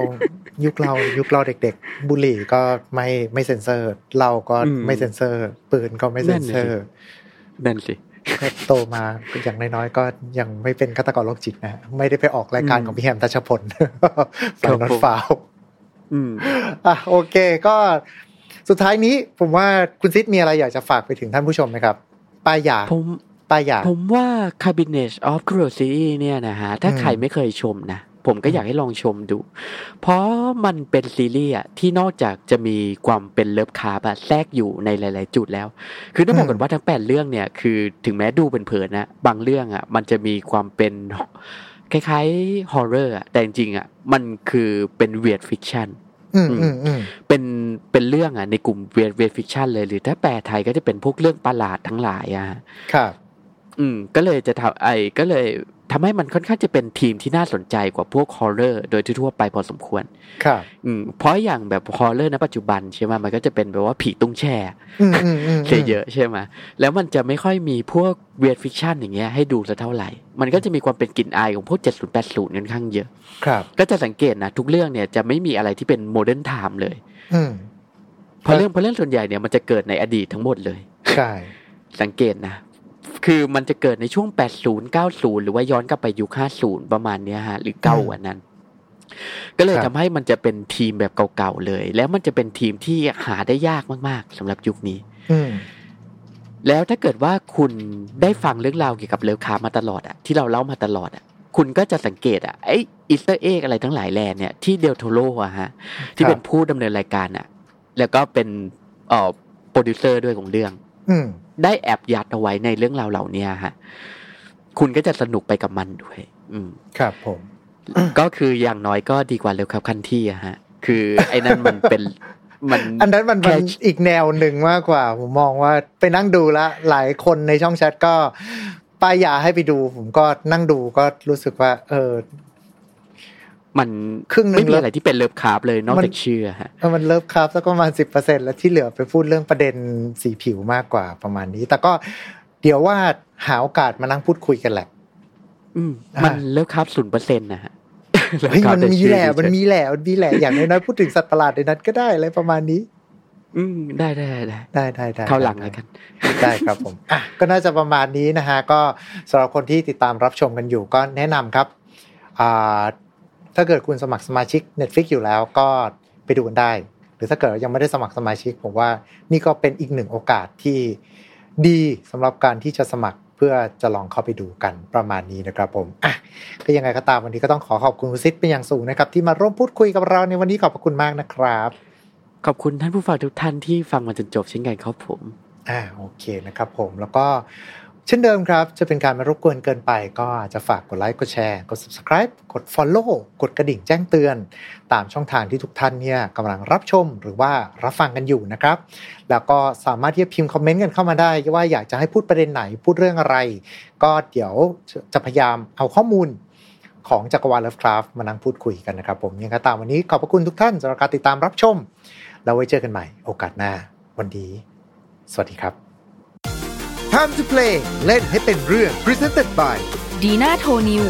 Speaker 1: ยุคเรา ยุคเราเด็ก ๆ บุหรี่ก็ไม่ไม่เซ็นเซอร์เราก็ไม่เซ็นเซอร์ ปืนก็ไม่เซ็นเซอร์
Speaker 3: นั่นสิ
Speaker 1: ก็โตมาอย่างน้อยๆก็ยังไม่เป็นฆาตกรโรคจิตนะ ไม่ได้ไปออกรายการของพี่แฮมทัชพลฝันนอนฟ้าวอะโอเค ก็ สุดท้ายนี้ผมว่าคุณซิดมีอะไรอยากจะฝากไปถึงท่านผู้ชมไหมครับป้ายยา
Speaker 3: ผม
Speaker 1: ป้ายยา
Speaker 3: ผมว่า Cabinet of Curiosity เนี่ยนะฮะถ้าใครไม่เคยชมนะผมก็อยากให้ลองชมดู เพราะมันเป็นซีรีส์อะที่นอกจากจะมีความเป็นเลิฟคาร์บแทรกอยู่ในหลาย ๆ จุดแล้ว คือต้องบอกก่อนว่าทั้งแปดเรื่องเนี่ยคือถึงแม้ดูเป็นเผินนะ บางเรื่องอะมันจะมีความเป็นคล้ายๆ horror อะแต่จริงๆอะมันคือเป็น weird fiction เป็นเป็นเรื่องอะในกลุ่ม weird weird fiction เลยหรือถ้าแปลไทยก็จะเป็นพวกเรื่องประหลาดทั้งหลายอะ
Speaker 1: ครับ
Speaker 3: อืม ก็เลยจะทำไอ้ก็เลย ทำให้มันค่อนข้างจะเป็นธีมที่น่าสนใจกว่าพวก horror โดยทั่วไปพอสมควร
Speaker 1: ครับ
Speaker 3: อืมเพราะอย่างแบบ horror ในปัจจุบันใช่ไหมมันก็จะเป็นแบบว่าผีตุ้งแช่
Speaker 1: อืมอืมอืม
Speaker 3: เสียเยอะใช่ไหมแล้วมันจะไม่ค่อยมีพวกweird fiction อย่างเงี้ยให้ดูสักเท่าไหร่ มันก็จะมีความเป็นกลิ่นอายของพวก 70 80ค่อนข้างเยอะ
Speaker 1: ครับ
Speaker 3: ก็จะสังเกตนะทุกเรื่องเนี่ยจะไม่มีอะไรที่เป็น modern time เลย
Speaker 1: อืม
Speaker 3: เพราะเรื่องเพราะเรื่องส่วนใหญ่เนี่ยมันจะเกิดในอดีตทั้งหมดเลย
Speaker 1: ใช่
Speaker 3: สังเกตนะ คือมันจะเกิดในช่วง 80 90 หรือว่าย้อนกลับไปยุค 50 ประมาณเนี้ยฮะ หรือเก่ากว่านั้น ก็เลยทำให้มันจะเป็นธีมแบบเก่าๆเลย แล้วมันจะเป็นธีมที่หาได้ยากมากๆสำหรับยุคนี้
Speaker 1: อืม
Speaker 3: แล้วถ้าเกิดว่าคุณได้ฟังเรื่องราวเกี่ยวกับ Lovecraft มาตลอดอะที่เราเล่ามาตลอดอะคุณก็จะสังเกตอะไอ Easter egg อะไรทั้งหลายแหล่เนี่ยที่ Del Toro อะฮะ ที่เป็นผู้ดำเนินรายการอะแล้วก็เป็นเอ่อโปรดิวเซอร์ด้วยของเรื่อง
Speaker 1: อืม
Speaker 3: ได้แอบยัดเอาไว้ในเรื่องราวเหล่านี้ฮะคุณก็จะสนุกไปกับมันด้วย อืม
Speaker 1: ครับผม
Speaker 3: ก็คืออย่างน้อยก็ดีกว่า Lovecraft Country อะฮะ คือ ไอ้นั่นมันเป็นมัน
Speaker 1: อันนั้นมันมัน
Speaker 3: แค่
Speaker 1: อีกแนวหนึ่งมากกว่า ผมมองว่าไปนั่งดูละหลายคนในช่องแชทก็ป้ายยาให้ไปดู ผมก็นั่งดูก็รู้สึกว่า เออ
Speaker 3: มัน
Speaker 1: ครึ่งหนึ่ง
Speaker 3: ไม่มี
Speaker 1: แล้ว
Speaker 3: อะไรที่เป็น Lovecraft เลยนอก
Speaker 1: มัน
Speaker 3: จากชื่อฮะ
Speaker 1: เออมัน Lovecraft สักประมาณสิบเปอร์เซ็นแล้วที่เหลือไปพูดเรื่องประเด็นสีผิวมากกว่าประมาณนี้ แต่ก็เดี๋ยวว่าหาโอกาสมานั่งพูดคุยกันแหละ
Speaker 3: อืม
Speaker 1: อ่ามั
Speaker 3: มัน Lovecraft ศูนย์เปอร์เซ็นต์นะฮะ
Speaker 1: เฮ้ยมันมีแหละ
Speaker 3: เลิฟคาร์บ
Speaker 1: มันมีแหละมันมีแหละอย่างน้อยๆพูดถึงสัตว์ประหลาดในนั้นก็ได้อะไรประมาณนี้
Speaker 3: อืมได้ได้ได้
Speaker 1: ได้ได้ได้
Speaker 3: เข้าหลัง
Speaker 1: ได้
Speaker 3: แล้วกัน
Speaker 1: ได้ครับผมอะก็น่าจะประมาณนี้นะฮะก็สำหรับคนที่ติดตามรับชมกันอยู่ก็แนะนำครับอ่า ถ้าเกิดคุณสมัครสมาชิก Netflix อยู่แล้วก็ไปดูกันได้ หรือถ้าเกิดยังไม่ได้สมัครสมาชิก ผมว่านี่ก็เป็นอีกหนึ่งโอกาสที่ดีสำหรับการที่จะสมัครเพื่อจะลองเข้าไปดูกันประมาณนี้นะครับผมอะก็ยังไงก็ตามวันนี้ก็ต้องขอขอบคุณคุณซิดเป็นอย่างสูงนะครับ ที่มาร่วมพูดคุยกับเราในวันนี้ขอบพระคุณมากนะครับ
Speaker 3: ขอบคุณท่านผู้ฟังทุกท่านที่ฟังมาจนจบเช่นกันครับผม
Speaker 1: อ่าโอเคนะครับผมแล้วก็ เช่นเดิมครับ จะเป็นการม่รบกวนเกินไปก็อาจจะฝากกดไลค์กดแชร์กด subscribe กด follow กดกระดิ่งแจ้งเตือน ตามช่องทางที่ทุกท่านเนี่ยกำลังรับชมหรือว่ารับฟังกันอยู่นะครับ แล้วก็สามารถที่จะพิมพ์คอมเมนต์กันเข้ามาได้ ว่าอยากจะให้พูดประเด็นไหนพูดเรื่องอะไร ก็เดี๋ยวจะพยายามเอาข้อมูลของจักรวาลเลิฟคราฟมานั่งพูดคุยกันนะครับ ผมยังไงก็ตามวันนี้ขอบพระคุณทุกท่านสำหรับการติดตามรับชม แล้วไว้เจอกันใหม่โอกาสหน้า วันนี้ สวัสดีครับ Time to play เล่นให้เป็นเรื่อง Presented by
Speaker 2: ดีน่าโทนิว